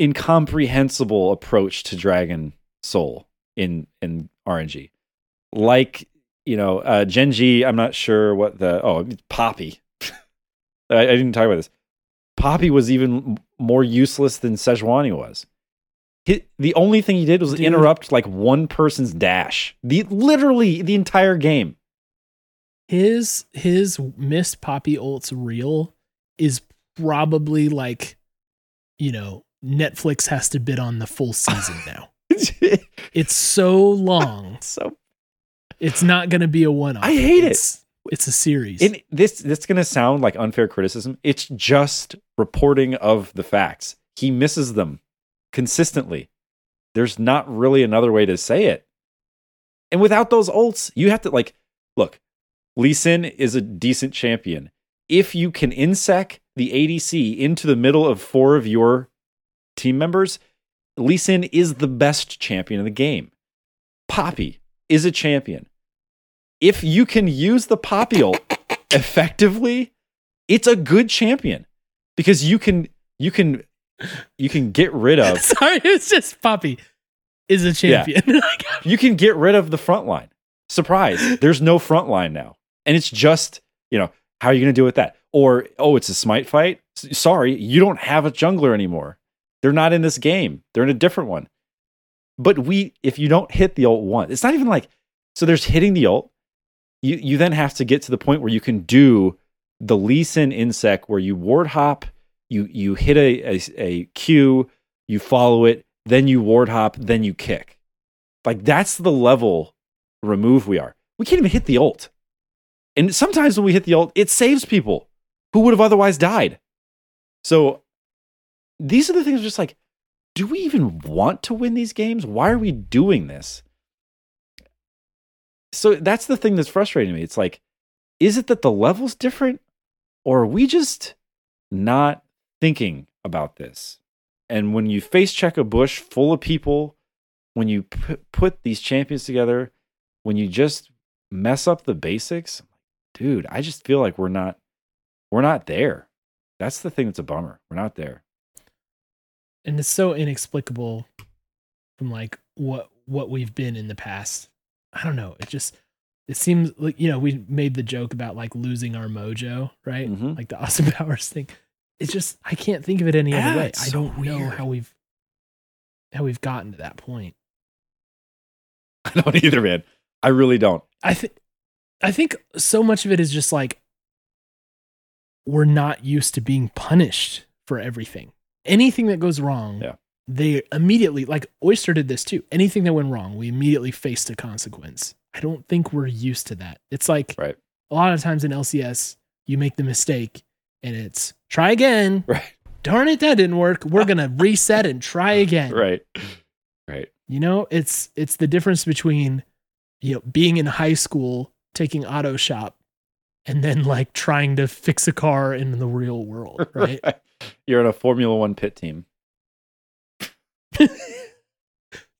incomprehensible approach to Dragon Soul in in RNG, like you know uh, Gen G. I'm not sure what the oh Poppy. I, I didn't talk about this. Poppy was even more useless than Sejuani was. He, the only thing he did was Dude. interrupt like one person's dash. The literally the entire game. His his missed Poppy ults reel is probably like, you know, Netflix has to bid on the full season now. It's so long. so It's not going to be a one off. I hate it. it's, It's a series. And this this is gonna sound like unfair criticism. It's just reporting of the facts. He misses them consistently. There's not really another way to say it. And without those ults, you have to like look. Lee Sin is a decent champion. If you can insec the ADC into the middle of four of your team members, Lee Sin is the best champion in the game. Poppy is a champion. If you can use the Poppy ult effectively, it's a good champion because you can you can you can get rid of Sorry, it's just Poppy is a champion. Like, you can get rid of the front line. Surprise, there's no front line now. And it's just, you know, how are you going to deal with that? Or, oh, it's a smite fight? Sorry, you don't have a jungler anymore. They're not in this game. They're in a different one. But we, if you don't hit the ult once, it's not even like, so there's hitting the ult. You, you then have to get to the point where you can do the Lee Sin insec where you ward hop, you, you hit a, a, a Q, you follow it, then you ward hop, then you kick. Like that's the level remove we are. We can't even hit the ult. And sometimes when we hit the ult, it saves people who would have otherwise died. So these are the things just like, do we even want to win these games? Why are we doing this? So that's the thing that's frustrating me. It's like, is it that the level's different? Or are we just not thinking about this? And when you face check a bush full of people, when you p- put these champions together, when you just mess up the basics, dude, I just feel like we're not we're not there. That's the thing that's a bummer. We're not there. And it's so inexplicable from like what what we've been in the past. I don't know. It just it seems like you know we made the joke about like losing our mojo, right? Mhm. Like the Austin Powers thing. It's just I can't think of it any Yeah, other way. I don't know how we've how we've gotten to that point. I don't either, man. I really don't. I think I think so much of it is just like we're not used to being punished for everything. Anything that goes wrong, Yeah. they immediately like Oyster did this too. Anything that went wrong, we immediately faced a consequence. I don't think we're used to that. It's like Right. a lot of times in LCS, you make the mistake and it's try again. Right. Darn it, that didn't work. We're gonna reset and try again. Right. Right. You know, it's it's the difference between you know being in high school taking auto shop and then like trying to fix a car in the real world, right? You're in a Formula One pit team.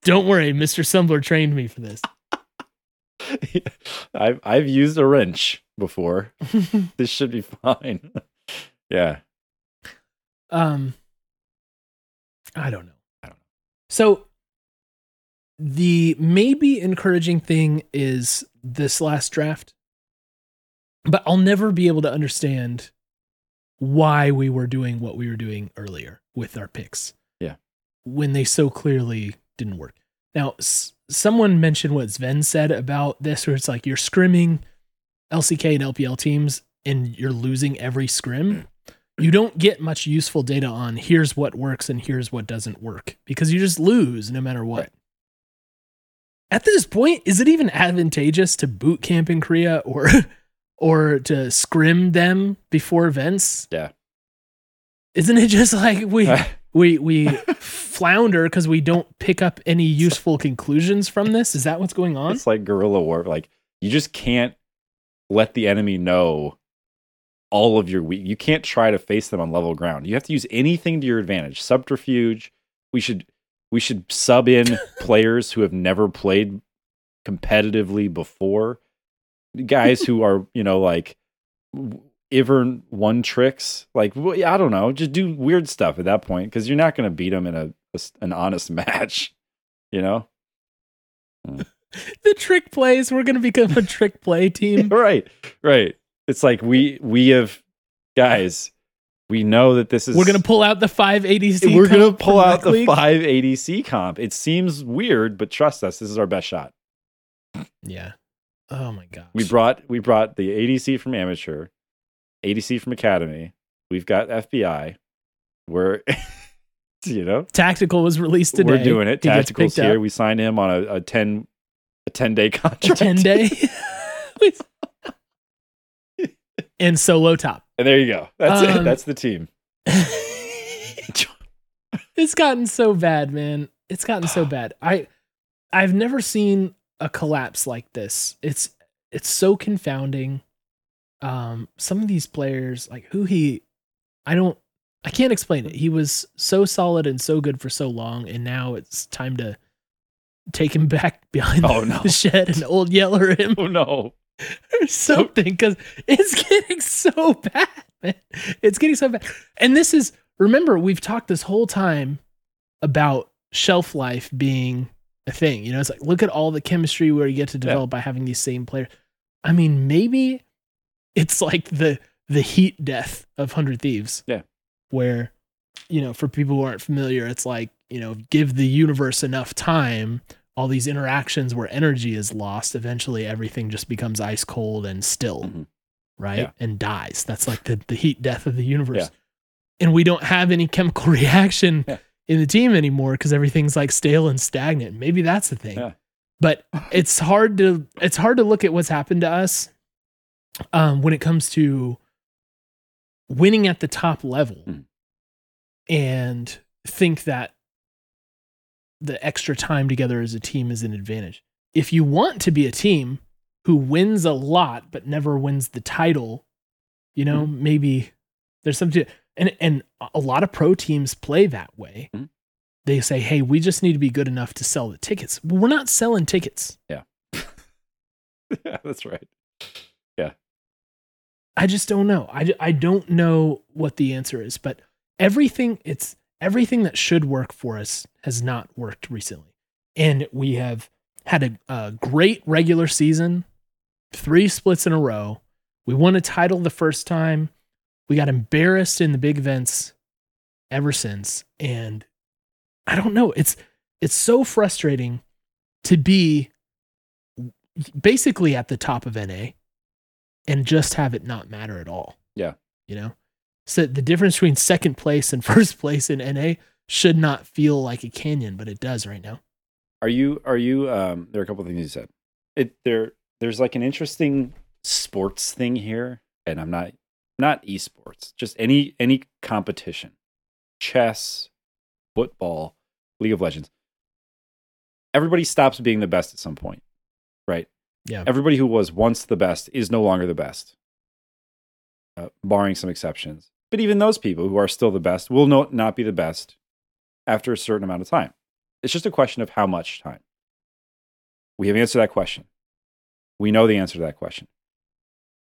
Don't worry, Mr. Sumbler trained me for this. I've I've used a wrench before. this should be fine. yeah. Um I don't know. I don't know. So the maybe encouraging thing is this last draft. But I'll never be able to understand why we were doing what we were doing earlier with our picks. Yeah. When they so clearly didn't work. Now, s- someone mentioned what Zven said about this, where it's like you're scrimming LCK and LPL teams and you're losing every scrim. You don't get much useful data on here's what works and here's what doesn't work because you just lose no matter what. Right. At this point, is it even advantageous to boot camp in Korea or or to scrim them before events? Yeah. Isn't it just like we we we flounder because we don't pick up any useful conclusions from this? Is that what's going on? It's like guerrilla war. Like you just can't let the enemy know all of your weak. You can't try to face them on level ground. You have to use anything to your advantage. Subterfuge. We should we should sub in players who have never played competitively before. Guys who are you know like Ivern one tricks. Like I don't know. Just do weird stuff at that point because you're not going to beat them in a, a an honest match. You know. Hmm. the trick plays. We're gonna become a trick play team. right right it's like we we have guys we know that this is We're gonna pull out the five ADC. we're gonna pull out the League. 5 adc comp it seems weird but trust us this is our best shot Yeah. Oh my god. we brought we brought the adc from amateur adc from academy we've got fbi we're you know Tactical was released today. we're doing it He tacticals here up. we signed him on a, a 10 a 10 day A contract ten day. and solo top. and there you go that's it Um, that's the team it's gotten so bad, man. It's gotten so bad. I I've never seen a collapse like this. It's it's so confounding. Um some of these players like Huhi I don't I can't explain it. He was so solid and so good for so long and now it's time to take him back behind Oh, the, no. the shed and old yeller him oh no or something cuz it's getting so bad. Man. It's getting so bad. And this is remember we've talked this whole time about shelf life being a thing. You know, it's like look at all the chemistry where you get to develop by having these same players. I mean, maybe it's like the the heat death of Hundred Thieves. Yeah. Where, you know, for people who aren't familiar, it's like, you know, give the universe enough time, all these interactions where energy is lost, eventually everything just becomes ice cold and still, Mhm. right? Yeah. And dies. That's like the, the heat death of the universe. Yeah. And we don't have any chemical reaction Yeah. In the team anymore because everything's like stale and stagnant. Maybe that's the thing. Yeah. But it's hard to it's hard to look at what's happened to us um, when it comes to winning at the top level Mhm. and think that the extra time together as a team is an advantage. If you want to be a team who wins a lot but never wins the title, you know, maybe there's something to, and and a lot of pro teams play that way. Mhm. They say, "Hey, we just need to be good enough to sell the tickets." Well, we're not selling tickets. yeah yeah, that's right Yeah. I just don't know. I, I don't know what the answer is, but everything it's everything that should work for us has not worked recently. And we have had a, a great regular season, three splits in a row. We won a title the first time. We got embarrassed in the big events ever since. And I don't know. It's it's so frustrating to be basically at the top of NA and just have it not matter at all. Yeah. You know? So the difference between second place and first place in NA should not feel like a canyon, but it does right now. Are you are you um there are a couple things you said. It there there's like an interesting sports thing here and I'm not not esports, just any any competition. Chess, football, League of Legends. everybody stops being the best at some point, right? Yeah. Everybody who was once the best is no longer the best, uh, barring some exceptions. But even those people who are still the best will no, not be the best after a certain amount of time. It's just a question of how much time. We have answered that question. We know the answer to that question.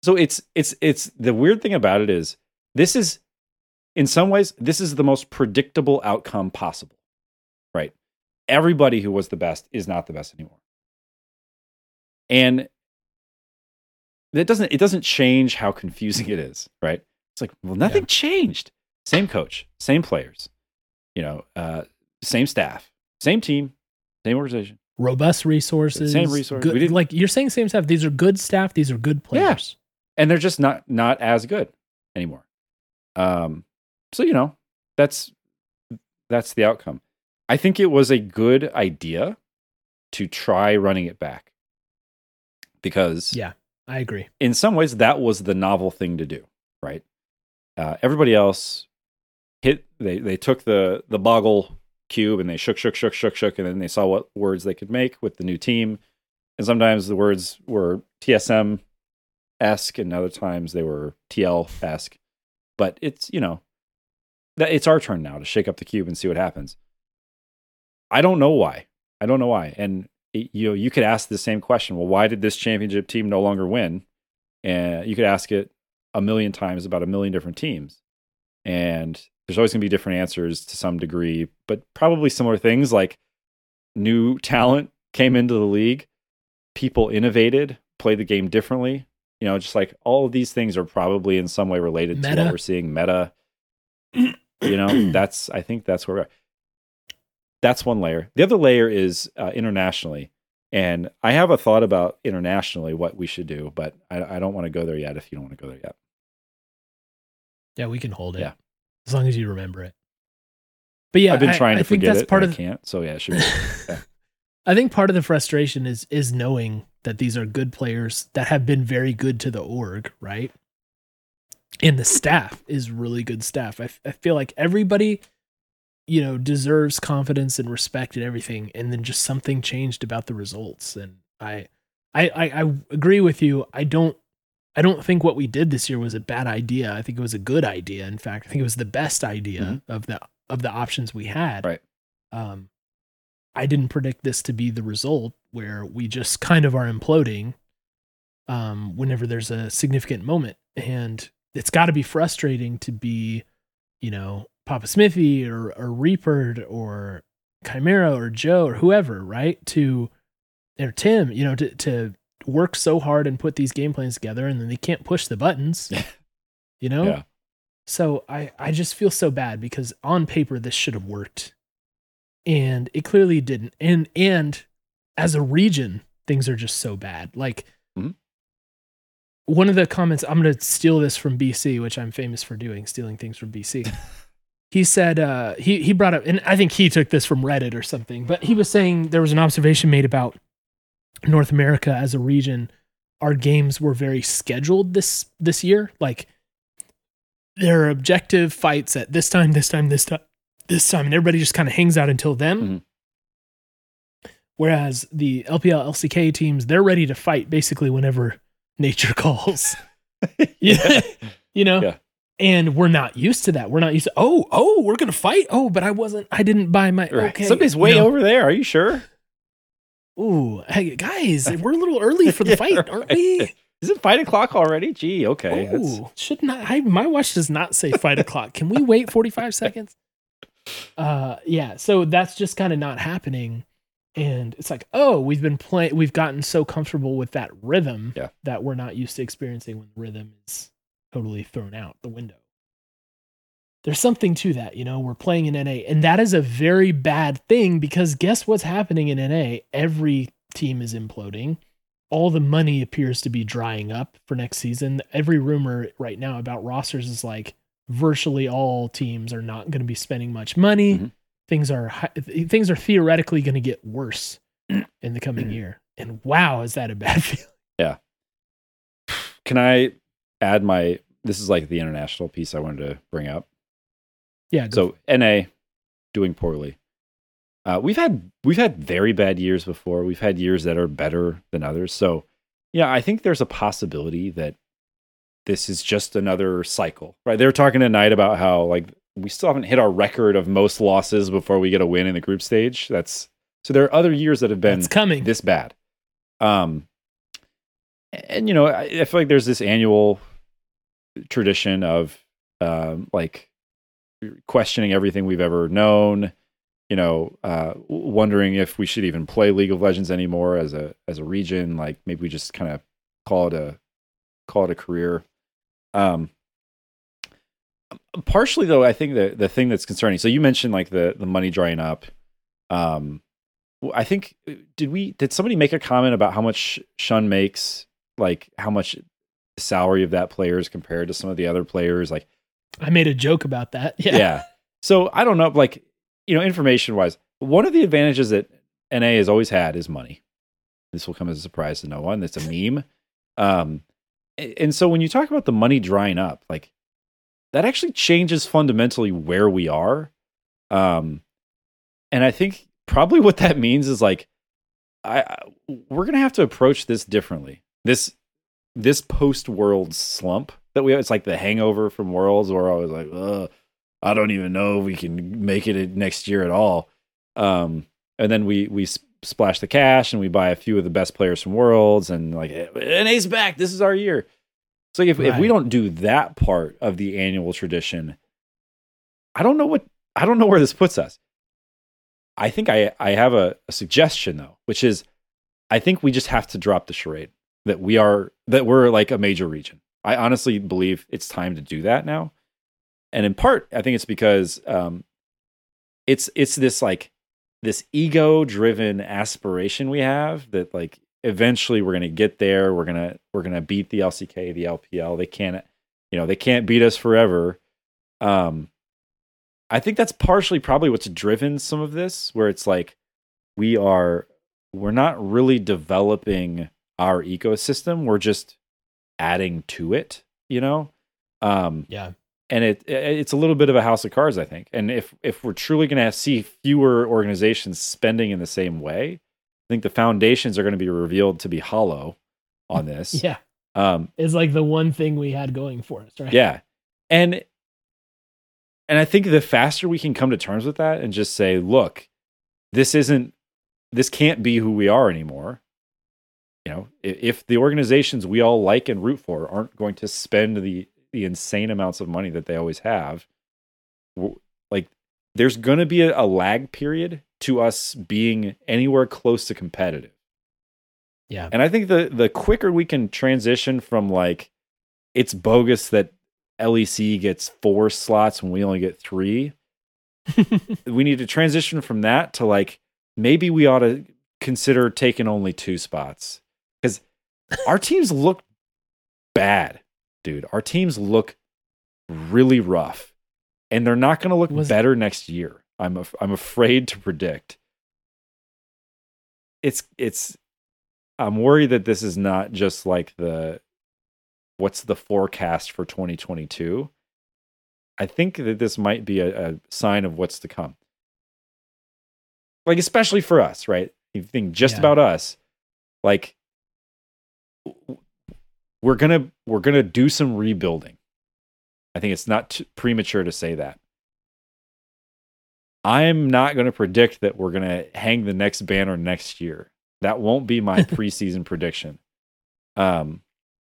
So it's it's it's the weird thing about it is this is in some ways this is the most predictable outcome possible. Right? Everybody who was the best is not the best anymore. And that doesn't it doesn't change how confusing it is, right? It's like, well, nothing Yeah. changed. Same coach, same players, you know, uh, same staff, same team, same organization. Robust resources. Same resource. Good, like you're saying same staff. These are good staff. These are good players. And they're just not not as good anymore. Um, so you know, that's that's the outcome. I think it was a good idea to try running it back because Yeah. I agree. in some ways that was the novel thing to do, right? Uh, everybody else hit they they took the the boggle cube and they shook shook shook shook shook and then they saw what words they could make with the new team and sometimes the words were TSM esque and other times they were TL esque but it's you know that it's our turn now to shake up the cube and see what happens. I don't know why. I don't know why. And it- you know you could ask the same question. Well why did this championship team no longer win? And you could ask it a million times about a million different teams. And there's always going to be different answers to some degree but probably similar things like new talent came into the league. People innovated played the game differently you know just like all of these things are probably in some way related to what we're seeing meta you know that's i think that's where we're at. that's one layer the other layer is uh, internationally and i have a thought about internationally what we should do but i, I don't want to go there yet if you don't want to go there yet Yeah, we can hold it. Yeah. As long as you remember it. But yeah, i've been trying I to think forget it part of i can't so yeah it should be yeah. I think part of the frustration is is knowing that these are good players that have been very good to the org, right? And the staff is really good staff. I, I feel like everybody, you know, deserves confidence and respect and everything, and then just something changed about the results. And I, I, I, I agree with you. I don't, I don't think what we did this year was a bad idea. I think it was a good idea. In fact, I think it was the best idea of the of the options we had. Right. Um, I didn't predict this to be the result where we just kind of are imploding um, whenever there's a significant moment. And it's got to be frustrating to be, you know, Papa Smithy or, or Reaper or Chimera or Joe or whoever, right? To, or Tim, you know, to, to work so hard and put these game plans together and then they can't push the buttons, you know? Yeah. So I, I just feel so bad because on paper this should have worked and it clearly didn't. And and as a region things are just so bad. Like Mhm. one of the comments i'm going to steal this from bc which i'm famous for doing stealing things from bc he said uh, he, he brought up and i think he took this from reddit or something but he was saying there was an observation made about north america as a region. Our games were very scheduled this this year. Like there are objective fights at this time this time this time this time and everybody just kind of hangs out until then Mhm. whereas the lpl lck teams they're ready to fight basically whenever nature calls yeah you know Yeah. and we're not used to that we're not used to oh oh we're gonna fight oh but i wasn't i didn't buy my Right. okay Somebody's you way know. over there. Are you sure? ooh hey guys we're a little early for the Yeah, fight aren't we. Is it five o'clock already? Gee, okay. that's- Oh, should not. I, my watch does not say five o'clock. Can we wait forty five seconds? Uh, yeah. So that's just kind of not happening, and it's like, oh, we've been playing. We've gotten so comfortable with that rhythm Yeah. that we're not used to experiencing when the rhythm is totally thrown out the window. There's something to that, you know. We're playing in NA, and that is a very bad thing because guess what's happening in NA? Every team is imploding all the money appears to be drying up for next season. Every rumor right now about rosters is like virtually all teams are not going to be spending much money. Mhm. Things are things are theoretically going to get worse in the coming year. And wow, is that a bad feeling? Yeah. Can I add my? This is like the international piece I wanted to bring up. Yeah. So NA doing poorly. Uh, we've had we've had very bad years before. We've had years that are better than others. So, yeah, I think there's a possibility that this is just another cycle. Right? They were talking tonight about how like we still haven't hit our record of most losses before we get a win in the group stage. That's so there are other years that have been It's coming. this bad. Um, and you know, I, I feel like there's this annual tradition of um, like questioning everything we've ever known. You know, uh, wondering if we should even play League of Legends anymore as a as a region. Like maybe we just kind of call it a call it a career. Um, partially though, I think the the thing that's concerning. So you mentioned like the the money drying up. Um, I think uh, did we did somebody make a comment about how much Shun makes, like how much the salary of that player is compared to some of the other players, like I made a joke about that. Yeah. yeah. So I don't know, like you know, information wise, one of the advantages that NA has always had is money. This will come as a surprise to no one. That's a meme. Um, and so when you talk about the money drying up, like that actually changes fundamentally where we are. Um, and I think probably what that means is like, I, I we're gonna have to approach this differently. This this post world slump that we have, it's like the hangover from worlds where I was like, Ugh, I don't even know if we can make it next year at all. Um, and then we we splash the cash and we buy a few of the best players from worlds and like an ace back. This is our year. So if if we don't do that part of the annual tradition, I don't know what I don't know where this puts us. I think I I have a, a suggestion though, which is I think we just have to drop the charade that we are that we're like a major region. I honestly believe it's time to do that now. And in part, I think it's because um it's it's this like this ego driven aspiration we have that like eventually we're going to get there we're going to we're going to beat the LCK the LPL they can't you know they can't beat us forever. Um I think that's partially probably what's driven some of this where it's like we are we're not really developing our ecosystem we're just adding to it you know? Um Yeah. And it it's a little bit of a house of cards, I think. And if if we're truly going to see fewer organizations spending in the same way, I think the foundations are going to be revealed to be hollow on this. Yeah. Um, It's like the one thing we had going for us, right? yeah, and and I think the faster we can come to terms with that and just say, look, this isn't this can't be who we are anymore. You know, if the organizations we all like and root for aren't going to spend the the insane amounts of money that they always have, like there's going to be a, a lag period to us being anywhere close to competitive. Yeah. And I think the the quicker we can transition from like it's bogus that LEC gets four slots when we only get three. we need to transition from that to like maybe we ought to consider taking only two spots because our teams look bad, dude. Our teams look really rough, and they're not going to look Was- better next year. I'm af- I'm afraid to predict. It's it's. I'm worried that this is not just like the what's the forecast for 2022. I think that this might be a, a sign of what's to come. Like especially for us, right? If you think just Yeah. about us, like we're gonna we're gonna do some rebuilding. I think it's not too premature to say that. I'm not going to predict that we're going to hang the next banner next year. That won't be my preseason prediction. Um,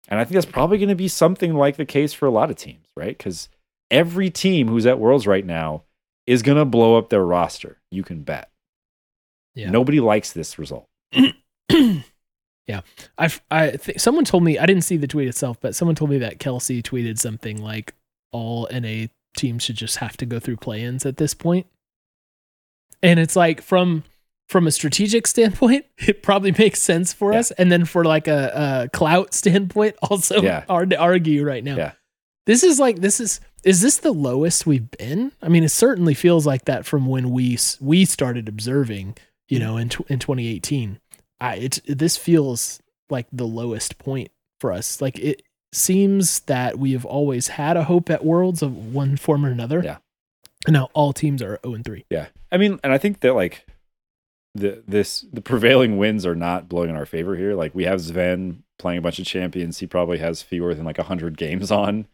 and I think that's probably going to be something like the case for a lot of teams, right? Because every team who's at Worlds right now is going to blow up their roster. You can bet. Yeah. Nobody likes this result. yeah. I I think someone told me I didn't see the tweet itself, but someone told me that Kelsey tweeted something like all NA teams should just have to go through play-ins at this point. And it's like from from a strategic standpoint, it probably makes sense for Yeah. us, and then for like a, a clout standpoint, also Yeah. hard to argue right now. Yeah. This is like this is is this the lowest we've been? I mean, it certainly feels like that from when we we started observing, you mm. know, in tw- in 2018. I it this feels like the lowest point for us. Like it seems that we have always had a hope at Worlds of one form or another. Yeah. And now all teams are 0 and 3. Yeah. I mean, and I think that like the this the prevailing winds are not blowing in our favor here. Like we have Zven playing a bunch of champions. He probably has fewer than like hundred games on.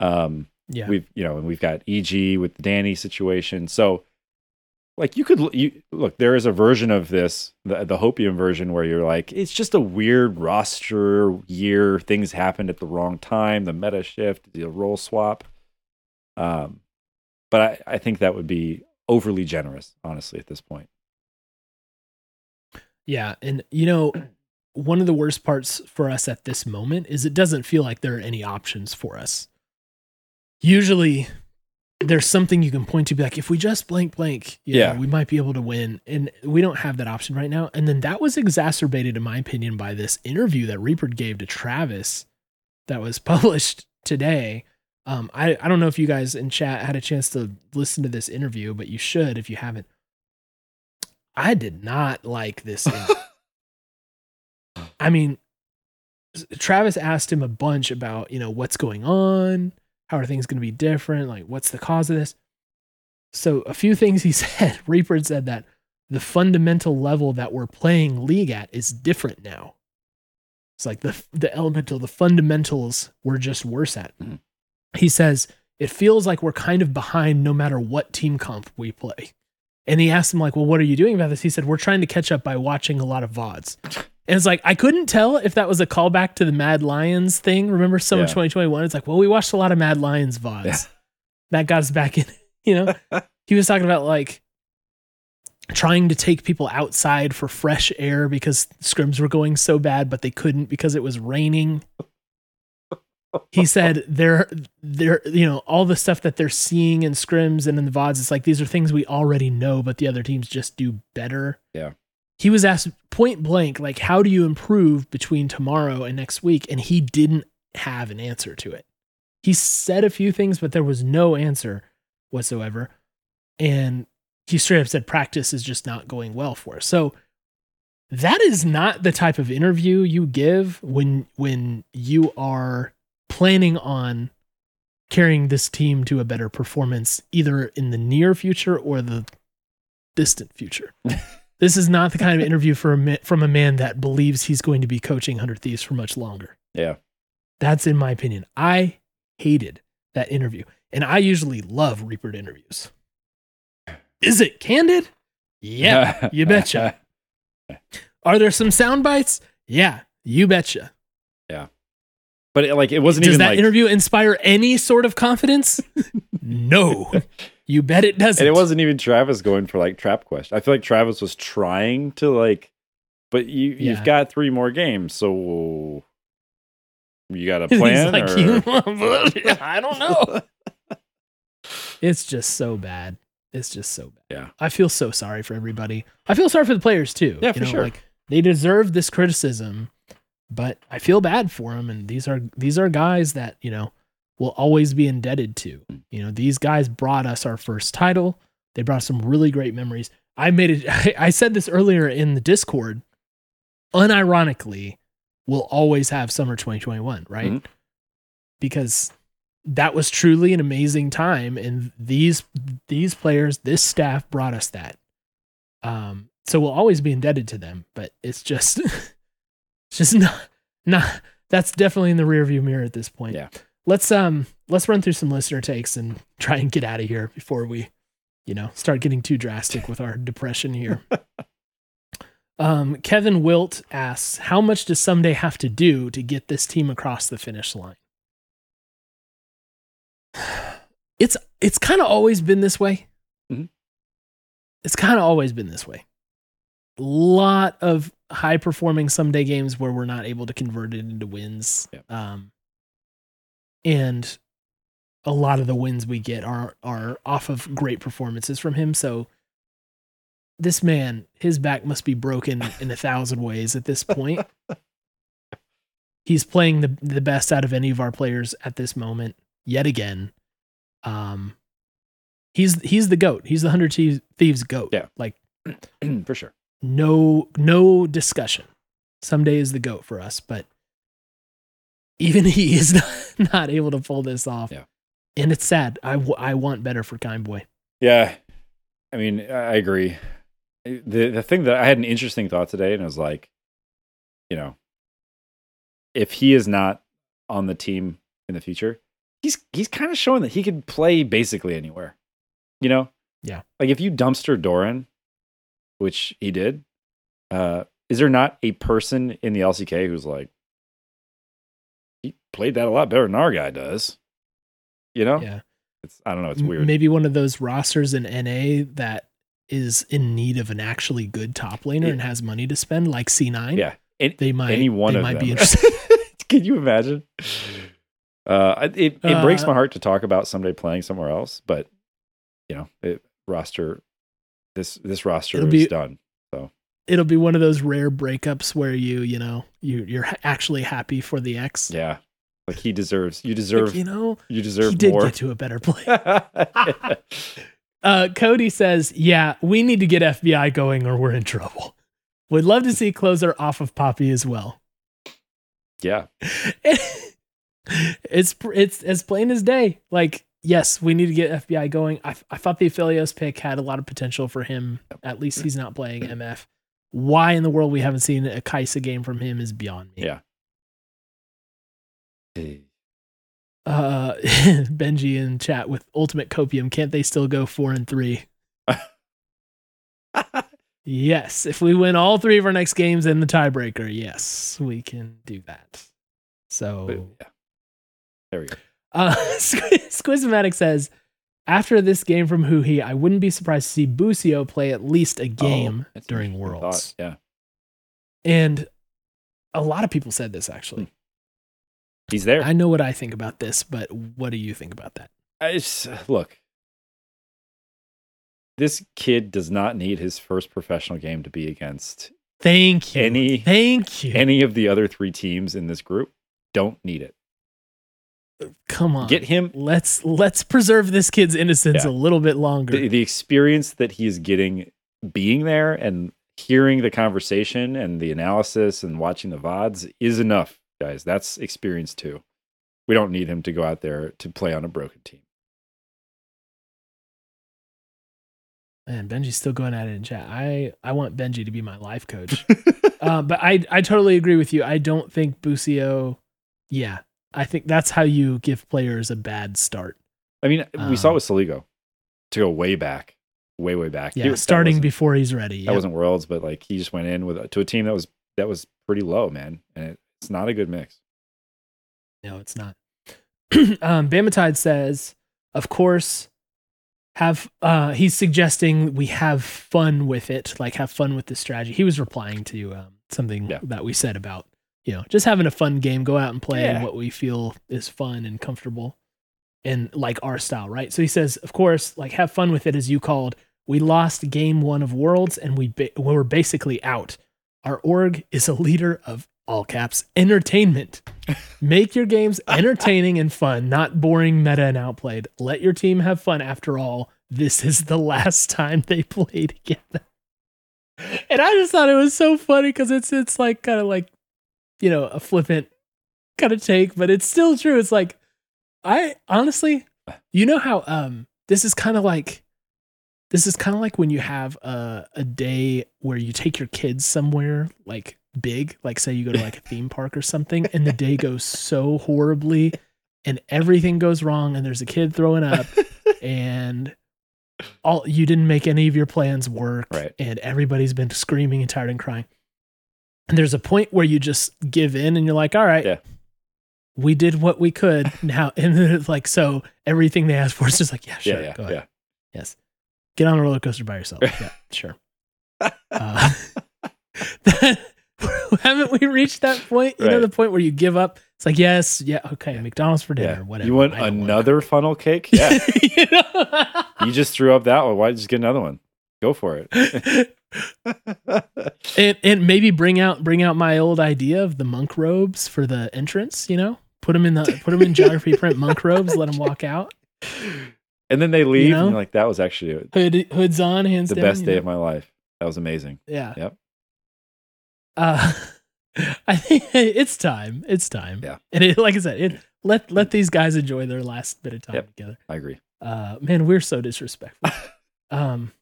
Um, Yeah. we've you know and we've got EG with the Danny situation. So like you could you look there is a version of this the the Hopium version where you're like it's just a weird roster year things happened at the wrong time the meta shift the role swap um but I, I think that would be overly generous honestly at this point Yeah, and you know, one of the worst parts for us at this moment is it doesn't feel like there are any options for us. Usually there's something you can point to be like if we just blank blank, you Yeah. know, we might be able to win and we don't have that option right now. And then that was exacerbated in my opinion by this interview that Reaper gave to Travis that was published today. Um, I, I don't know if you guys in chat had a chance to listen to this interview, but you should if you haven't. I did not like this. I mean, Travis asked him a bunch about, you know, what's going on, how are things going to be different, like what's the cause of this. So a few things he said. Reaper said that the fundamental level that we're playing league at is different now. It's like the the elemental, the fundamentals we're just worse at. Mhm. He says it feels like we're kind of behind no matter what team comp we play. And he asked him like, "Well, what are you doing about this?" He said, "We're trying to catch up by watching a lot of VODs." And it's like I couldn't tell if that was a callback to the Mad Lions thing. Remember Summer Yeah. 2021? It's like, well, we watched a lot of Mad Lions VODs. Yeah. That got us back in. You know, he was talking about like trying to take people outside for fresh air because scrims were going so bad, but they couldn't because it was raining. He said they're they're you know all the stuff that they're seeing in scrims and in the vods. It's like these are things we already know, but the other teams just do better. Yeah. He was asked point blank, like, how do you improve between tomorrow and next week? And he didn't have an answer to it. He said a few things, but there was no answer whatsoever. And he straight up said practice is just not going well for us. So that is not the type of interview you give when when you are planning on carrying this team to a better performance either in the near future or the distant future. this is not the kind of interview for a from a man that believes he's going to be coaching 100 Thieves for much longer. yeah That's in my opinion. I hated that interview. And I usually love Reaper interviews. Is it candid? Yeah, you betcha. Are there some sound bites? Yeah, you betcha. Yeah. But it, like it wasn't even. Does even that like interview inspire any sort of confidence? no. You bet it doesn't. and it wasn't even Travis going for like trap question. I feel like Travis was trying to like, but you Yeah. you've got three more games, so you got a plan. like, or- I don't know. It's just so bad. It's just so bad. Yeah. I feel so sorry for everybody. I feel sorry for the players too. Yeah, You for know, sure. Like they deserve this criticism, but I feel bad for them. And these are these are guys that you know will always be indebted to. You know, these guys brought us our first title. They brought some really great memories. I made it. I, said this earlier in the Discord. Unironically, we'll always have summer 2021, right? Mhm. Because that was truly an amazing time and these these players this staff brought us that um so we'll always be indebted to them but it's just it's just not not that's definitely in the rearview mirror at this point Yeah. Let's um let's run through some listener takes and try and get out of here before we you know start getting too drastic with our depression here um kevin wilt asks how much does Ssumday have to do to get this team across the finish line it's it's kind of always been this way. Mhm. It's kind of always been this way. Lot of high performing Ssumday games where we're not able to convert it into wins. Yep. Um, and a lot of the wins we get are are off of great performances from him. So this man, his back must be broken in a thousand ways at this point. He's playing the the best out of any of our players at this moment yet again. Um, he's he's the goat. He's the hundred Thieves- thieves goat. Yeah. like for sure. no no discussion. Ssumday is the goat for us, but even he is not, not able to pull this off. Yeah. and it's sad. I w- I want better for Kind Boy. Yeah, I mean, I I agree. the the thing that I had an interesting thought today, and it was like, you know, if he is not on the team in the future, he's he's kind of showing that he could play basically anywhere. You know? Yeah. Like if you dumpster Doran, which he did, uh, is there not a person in the LCK who's like, played that a lot better than our guy does? You know? Yeah. It's I don't know. It's weird. Maybe one of those rosters in NA that is in need of an actually good top laner Yeah. and has money to spend, like C9. Yeah. And They might any one they of might them. be interested. Can you imagine? Uh, it it breaks Uh, my heart to talk about Ssumday playing somewhere else, but you know, it, roster this this roster It'll is done. So It'll be one of those rare breakups where you, you know, you you're actually happy for the ex. Yeah, like he deserves. You Like, deserve. you know, you deserve he did more. get to a better place. Uh, Cody says, "Yeah, we need to get FBI going, or we're in trouble. We'd love to see closer off of Poppy as well. yeah, it's it's as plain as day. Like, yes, we need to get FBI going. I, I thought the Aphelios pick had a lot of potential for him. At least he's not playing MF. Why in the world we haven't seen a Kai'Sa game from him is beyond me. Yeah. Uh, Benji in chat with Ultimate Copium. Can't they still go four and three? Yes, if we win all three of our next games in the tiebreaker, yes, we can do that. So, yeah. There we go. uh, Squizmatic says, after this game from Huhi, I wouldn't be surprised to see Busio play at least a game Oh, during Worlds. thought. Yeah, And a lot of people said this actually. He's there. I know what I think about this, but what do you think about that? I just, look, this kid does not need his first professional game to be against Thank you. Any- Thank you. any of the other three teams in this group. Don't need it. Come on. Get him let's let's preserve this kid's innocence Yeah. a little bit longer. the, the experience that he is getting being there and hearing the conversation and the analysis and watching the VODs is enough, guys. That's experience too. We don't need him to go out there to play on a broken team. Man, Benji's still going at it in chat. I I want Benji to be my life coach. uh, but I I totally agree with you. I don't think Busio. Yeah, I think that's how you give players a bad start. I mean, we saw Um, it with Saligo to go way back, way, way back. Yeah, He- that starting before he's ready. That Yep. wasn't Worlds, but like he just went in with to a team that was that was pretty low, man, and it, it's not a good mix. No, it's not. um, Bamatide says, of course, have uh, he's suggesting we have fun with it, like have fun with the strategy. He was replying to um, something Yeah. that we said about you know just having a fun game, go out and play Yeah. what we feel is fun and comfortable, and like our style, right? So he says, of course, like have fun with it, as you called. We lost game one of Worlds, and we ba- we were basically out. Our org is a leader of all caps entertainment. Make your games entertaining and fun, not boring, meta, and outplayed. Let your team have fun. After all, this is the last time they play together. And I just thought it was so funny because it's it's like kind of like, you know, a flippant kind of take, but it's still true. It's like I honestly, you know how um this is kind of like this is kind of like when you have a a day where you take your kids somewhere like big, like say you go to like a theme park or something, and the day goes so horribly and everything goes wrong and there's a kid throwing up and all you didn't make any of your plans work Right. and everybody's been screaming and tired and crying. And there's a point where you just give in and you're like, all right, Yeah. we did what we could now. And like, so everything they asked for is just like, yeah, sure, yeah, yeah, go ahead. yeah. Yes. Get on a roller coaster by yourself. yeah, sure. Uh, haven't we reached that point? You know, the point where you give up. It's like, yes, yeah, okay, McDonald's for dinner, yeah. whatever. You want I don't wanna- another funnel cake? Yeah. You know? you just threw up that one. Why just get another one? Go for it. and and maybe bring out bring out my old idea of the monk robes for the entrance. You know, put them in the put them in geography print monk robes. Let them walk out. and then they leave, know? and like, that was actually Hood hoods on, hands the down. best day know? of my life. That was amazing. Yeah. Yep. Uh, I think it's time. It's time. Yeah. And it, like I said, it let let these guys enjoy their last bit of time Yep. together. I agree. Uh, man, we're so disrespectful. um,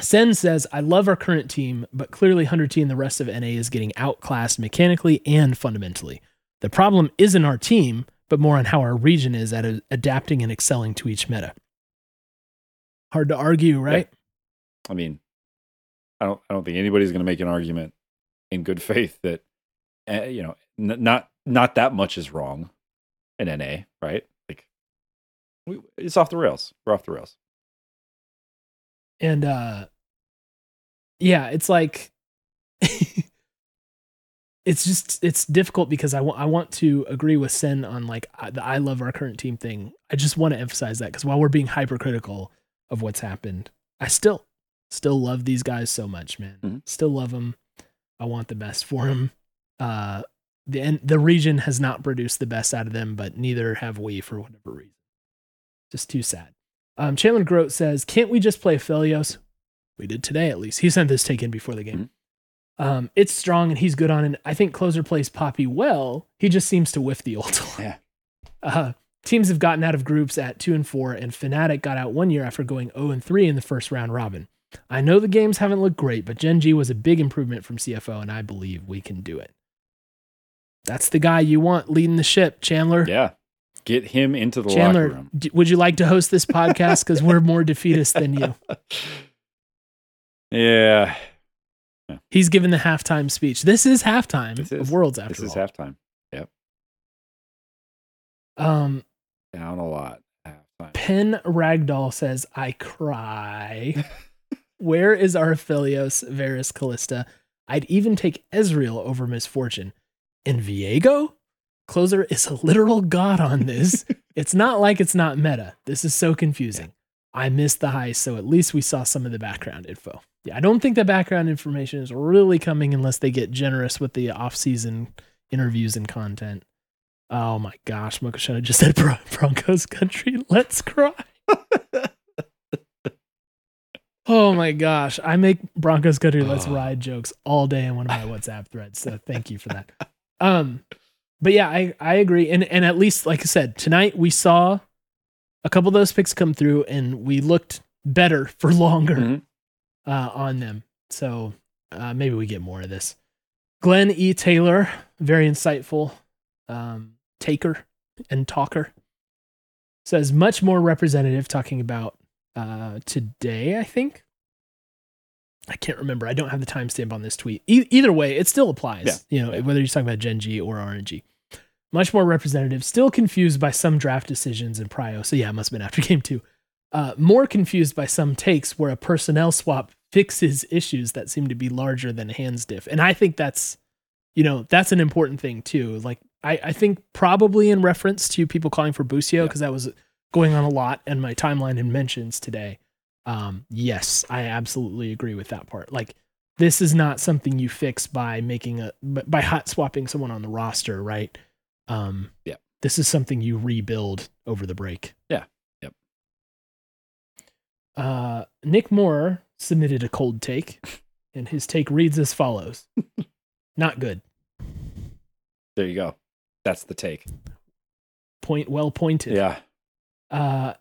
Sen says, I love our current team, but clearly 100 T and the rest of NA is getting outclassed mechanically and fundamentally. The problem isn't our team, but more on how our region is at a- adapting and excelling to each meta. Hard to argue, right? I mean, I don't I don't think anybody's going to make an argument in good faith that uh, you know n- not not that much is wrong in NA, right? Like we, it's off the rails. We're off the rails. And uh yeah, it's like it's just it's difficult because I want I want to agree with Sen on like I, the I love our current team thing. I just want to emphasize that because while we're being hypercritical of what's happened, I still still love these guys so much, man. Mhm. Still love them. I want the best for them. Uh, the and the region has not produced the best out of them, but neither have we for whatever reason. Just too sad. Um, Chandler Grote says, "Can't we just play Philios?" We did today, at least. He sent this take in before the game. Um, it's strong and he's good on it. I think closer plays Poppy well. He just seems to whiff the ult. Yeah. Uh, teams have gotten out of groups at two and four, and Fnatic got out one year after going 0 and three in the first round robin. I know the games haven't looked great, but Gen G was a big improvement from CFO, and I believe we can do it. That's the guy you want leading the ship, Chandler. Yeah. Get him into the locker Chandler, room. d- would you like to host this podcast? Because we're more defeatist than you. yeah. He's given the halftime speech. This is halftime This of is- Worlds after This is all. halftime. Yep. Um, Down a lot. Halftime. Pen Ragdoll says, I cry. Where is our Philios Varus Kalista? I'd even take Ezreal over Miss Fortune. And Viego? Closer is a literal god on this. it's not like it's not meta. This is so confusing. I missed the heist, so at least we saw some of the background info. Yeah, I don't think the background information is really coming unless they get generous with the off-season interviews and content. Oh my gosh, Mokoshona just said Bron- Broncos country. Let's cry. oh my gosh. I make Broncos country let's Oh. ride jokes all day in one of my WhatsApp threads. So thank you for that. Um but yeah, I, I agree. And and at least like I said, tonight we saw a couple of those picks come through and we looked better for longer Mhm. uh, on them. So uh, maybe we get more of this. Glenn E. Taylor, very insightful um, taker and talker, says much more representative talking about uh, today, I think. I can't remember. I don't have the timestamp on this tweet. E- either way, it still applies. Yeah. You know, Yeah. whether you're talking about Gen G or RNG. Much more representative. Still confused by some draft decisions in Prio. So yeah, it must have been after game two. Uh, more confused by some takes where a personnel swap fixes issues that seem to be larger than hands diff. And I think that's, you know, that's an important thing too. Like I, I think probably in reference to people calling for Busio Yeah. because that was going on a lot in my timeline and mentions today. Um, yes, I absolutely agree with that part. Like this is not something you fix by making a by hot swapping someone on the roster, right? Um, Yeah. This is something you rebuild over the break. Yeah. Yep. Uh, Nick Moore submitted a cold take, and his take reads as follows: Not good. There you go. That's the take. Point well pointed. Yeah. Uh,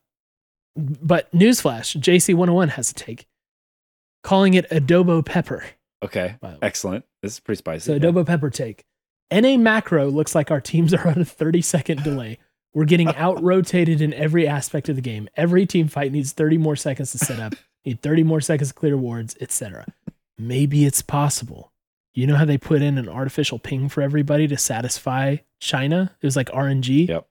but newsflash: JC101 has a take, calling it adobo pepper. Okay. By the way. Excellent. This is pretty spicy. So yeah. adobo pepper take. NA macro looks like our teams are on a 30 second delay. We're getting out rotated in every aspect of the game. Every team fight needs 30 more seconds to set up, need 30 more seconds to clear wards, etc. Maybe it's possible. You know how they put in an artificial ping for everybody to satisfy China? It was like RNG. Yep.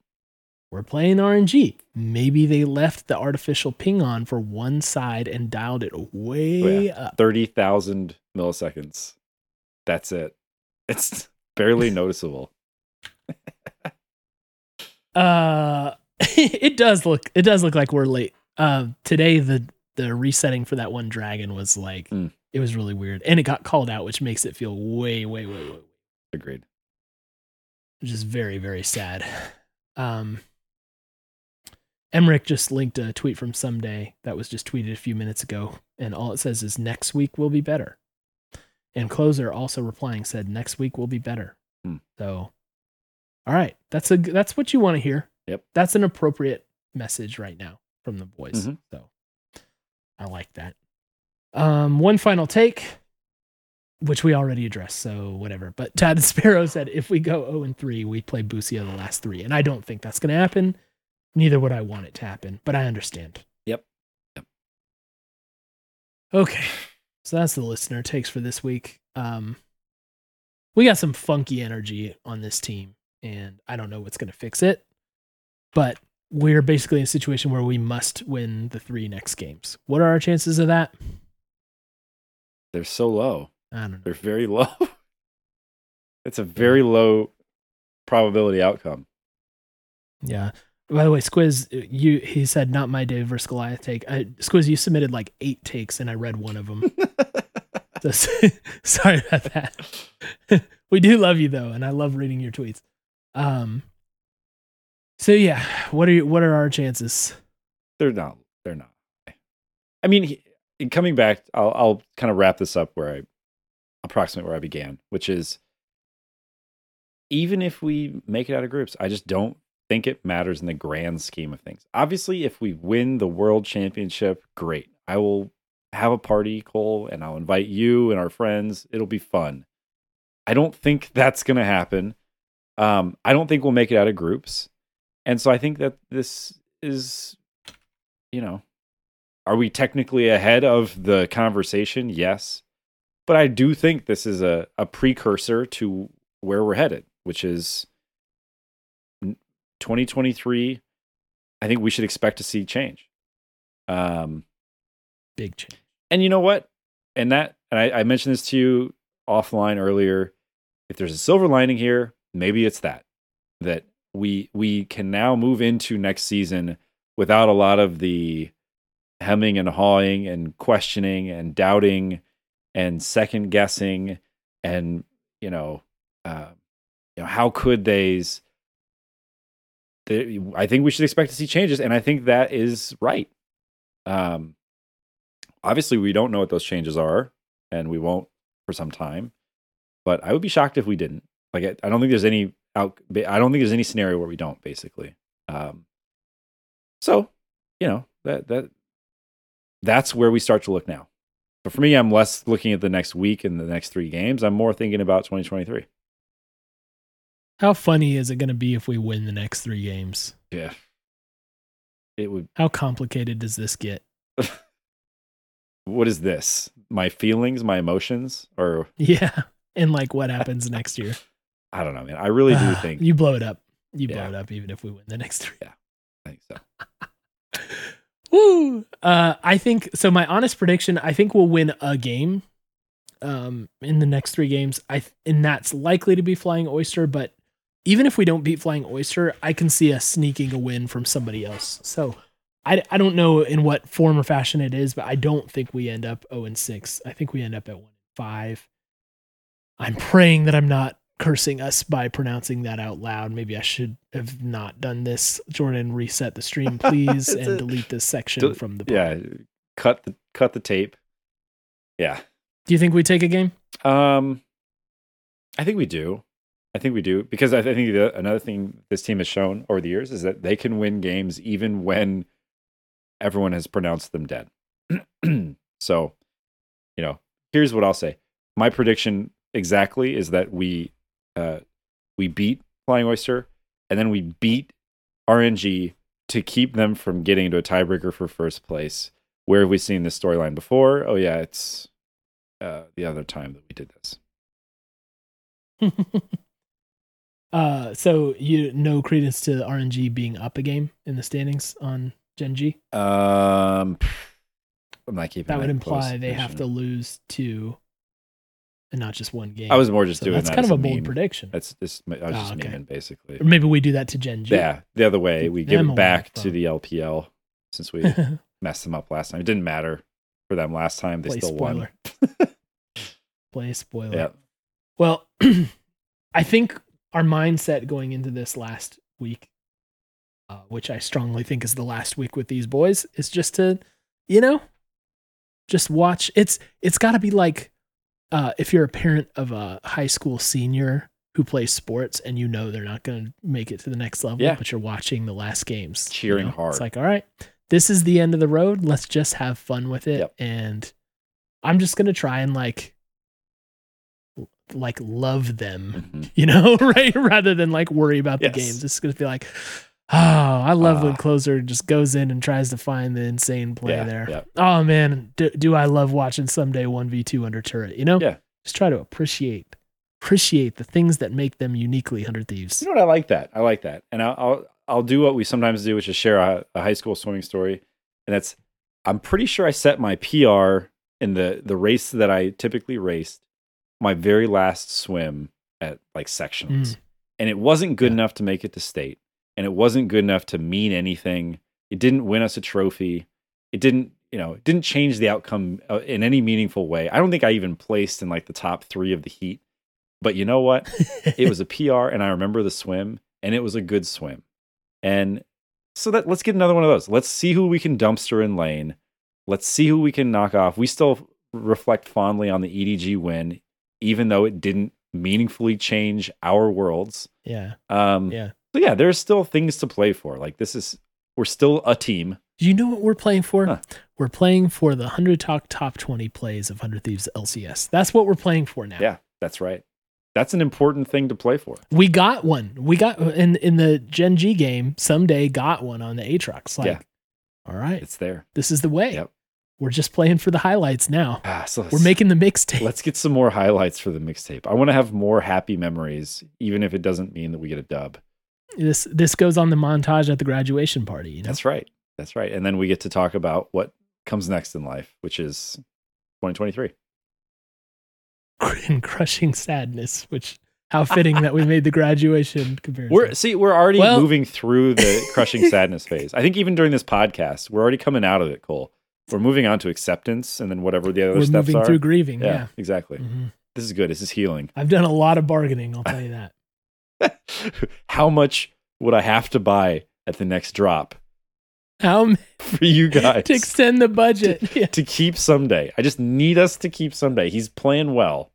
We're playing RNG. Maybe they left the artificial ping on for one side and dialed it way up. 30,000 milliseconds. That's it. It's barely noticeable. Uh, it does look it does look like we're late. Uh, today the the resetting for that one dragon was like Mm. it was really weird, and it got called out, which makes it feel way way way way, Agreed. which is very very sad. Um, Emmerich just linked a tweet from Ssumday that was just tweeted a few minutes ago, and all it says is next week will be better. And closer also replying said next week will be better. Hmm. So, all right, that's a that's what you want to hear. Yep. that's an appropriate message right now from the boys. Mhm. So, I like that. Um, one final take, which we already addressed, so whatever. But Tad Sparrow said if we go 0 and 3, we play Busio the last three. And I don't think that's going to happen. Neither would I want it to happen, but I understand. Yep. Yep. Okay. So that's the listener takes for this week. Um, we got some funky energy on this team, and I don't know what's going to fix it, but we're basically in a situation where we must win the three next games. What are our chances of that? They're so low. I don't know. They're very low. it's a very low probability outcome. Yeah. By the way, Squiz, you he said not my David versus Goliath take. I, Squiz, you submitted like eight takes, and I read one of them. so, sorry about that. we do love you though, and I love reading your tweets. Um. So yeah, what are you, what are our chances? they're not. They're not. I mean, he- coming back, I'll, I'll kind of wrap this up where I approximate where I began, which is even if we make it out of groups, I just don't think it matters in the grand scheme of things. Obviously, if we win the world championship, great. I will have a party, Cole, and I'll invite you and our friends. It'll be fun. I don't think that's going to happen. Um, I don't think we'll make it out of groups. And so I think that this is, you know, are we technically ahead of the conversation? Yes. But I do think this is a, a precursor to where we're headed, which is 2023. I think we should expect to see change. Um, Big change. and you know what? And that, and I, I mentioned this to you offline earlier. If there's a silver lining here, maybe it's that that we we can now move into next season without a lot of the hemming and hawing and questioning and doubting and second guessing and you know uh, you know how could they's I think we should expect to see changes, and I think that is right. Um, obviously, we don't know what those changes are, and we won't for some time. But I would be shocked if we didn't. Like, I, I don't think there's any out. I don't think there's any scenario where we don't. Basically, um, so you know that that that's where we start to look now. But for me, I'm less looking at the next week and the next three games. I'm more thinking about 2023. How funny is it going to be if we win the next three games? Yeah, it would. How complicated does this get? What is this? My feelings, my emotions, or Yeah. And like what happens next year? I don't know, man. I really do think. you blow it up. You blow it up even if we win the next three. Yeah, I think so. Woo! Uh, I think so. My honest prediction: I think we'll win a game, um, in the next three games. I th- and that's likely to be Flying Oyster. But even if we don't beat Flying Oyster, I can see us sneaking a win from somebody else. So I, I don't know in what form or fashion it is, but I don't think we end up zero and six. I think we end up at one and five. I'm praying that I'm not cursing us by pronouncing that out loud. Maybe I should have not done this. Jordan, reset the stream, please, and a- delete this section Del- from the. Yeah, cut the cut the tape. Yeah. Do you think we take a game? Um, I think we do. I think we do because I, think the, another thing this team has shown over the years is that they can win games even when everyone has pronounced them dead. so, you know, here's what I'll say. My prediction exactly is that we uh, we beat Flying Oyster and then we beat RNG to keep them from getting into a tiebreaker for first place. Where have we seen this storyline before? Oh yeah, it's uh, the other time that we did this. uh, so you no credence to RNG being up a game in the standings on Gen G. Um, I'm not keeping That would imply they have to lose two, and not just one game. I was more just So doing that's that kind of a bold meme. prediction. That's just I was Oh, just okay. memeing basically. Or maybe we do that to Gen G. Yeah, the other way we give them it back to the LPL since we messed them up last time. It didn't matter for them last time; they Play still spoiler. won. Play spoiler. Yeah, Well, I think our mindset going into this last week, uh, which I strongly think is the last week with these boys, is just to, you know, just watch. It's it's got to be like uh, if you're a parent of a high school senior who plays sports and you know they're not going to make it to the next level, Yeah. but you're watching the last games, you Cheering know? hard. It's like, all right, this is the end of the road. Let's just have fun with it Yep. and I'm just gonna try and like like love them, Mhm. you know, right? Rather than like worry about the Yes. games. It's gonna be like, oh, I love when Ah. closer just goes in and tries to find the insane play Yeah, there. yeah. Oh man, do, do I love watching Ssumday one v two under turret? You know, Yeah. Just try to appreciate appreciate the things that make them uniquely hundred thieves. You know what? I like that. I like that, and I'll I'll, I'll do what we sometimes do, which is share a, a high school swimming story, and that's I'm pretty sure I set my PR in the the race that I typically raced, my very last swim at like sectionals, and it wasn't good Yeah. enough to make it to state, and it wasn't good enough to mean anything. It didn't win us a trophy. It didn't you know it didn't change the outcome uh, in any meaningful way. I don't think I even placed in like the top three of the heat. But you know what? it was a PR and I remember the swim and it was a good swim. And so that let's get another one of those. Let's see who we can dumpster in lane. Let's see who we can knock off. We still reflect fondly on the EDG win, even though it didn't meaningfully change our worlds. yeah. Um, Yeah. So yeah, there's still things to play for. Like this is we're still a team. Do you know what we're playing for? Huh. We're playing for the 100 Talk Top 20 plays of 100 Thieves LCS. That's what we're playing for now. Yeah, that's right. That's an important thing to play for. We got one. We got in in the Gen G game, Ssumday got one on the Aatrox. Like, Yeah. all right, It's there. this is the way. Yep. We're just playing for the highlights now. Ah, so We're making the mixtape. Let's get some more highlights for the mixtape. I want to have more happy memories, even if it doesn't mean that we get a dub. This this goes on the montage at the graduation party. You know, That's right. That's right. And then we get to talk about what comes next in life, which is 2023. in crushing sadness. Which how fitting that we made the graduation comparison. We're see, we're already Well- moving through the crushing sadness phase. I think even during this podcast, we're already coming out of it, Cole. We're moving on to acceptance and then whatever the other We're steps moving are. through grieving. yeah, Yeah. exactly. Mhm. This is good. This is healing. I've done a lot of bargaining. I'll tell you that. How much would I have to buy at the next drop How for you guys to extend the budget? Yeah. to keep Ssumday? I just need us to keep Ssumday. He's playing well.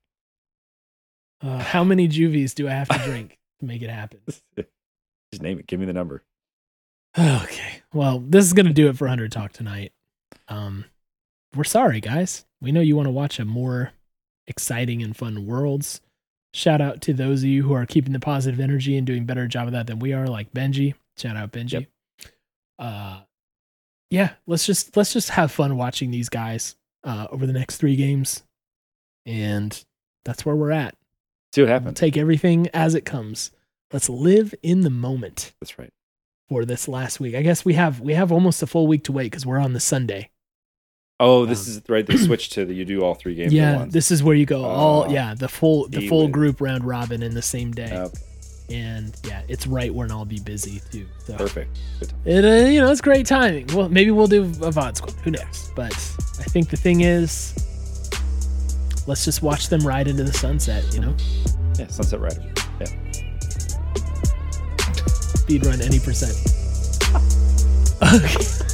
Uh, how many Juvees do I have to drink to make it happen? Just name it. Give me the number. Okay. Well, this is going to do it for 100 Talk tonight. Um, we're sorry, guys. We know you want to watch a more exciting and fun worlds. Shout out to those of you who are keeping the positive energy and doing a better job of that than we are, like Benji. Shout out Benji. Yep. Uh, yeah, let's just let's just have fun watching these guys uh, over the next three games, and that's where we're at. See what We'll happens. take everything as it comes. Let's live in the moment That's right. for this last week. I guess we have we have almost a full week to wait because we're on the Sunday. Oh, this Um, is right. They switch to the you do all three games at yeah, once. this is where you go all Oh. yeah the full the full would- group round robin in the same day, Okay, and yeah, it's right when I'll be busy too. So perfect. Good. it uh, you know it's great timing. Well, maybe we'll do a VOD squad. Who knows? But I think the thing is, let's just watch them ride into the sunset. You know, Yeah, Sunset Rider. Yeah. speed run any percent. okay,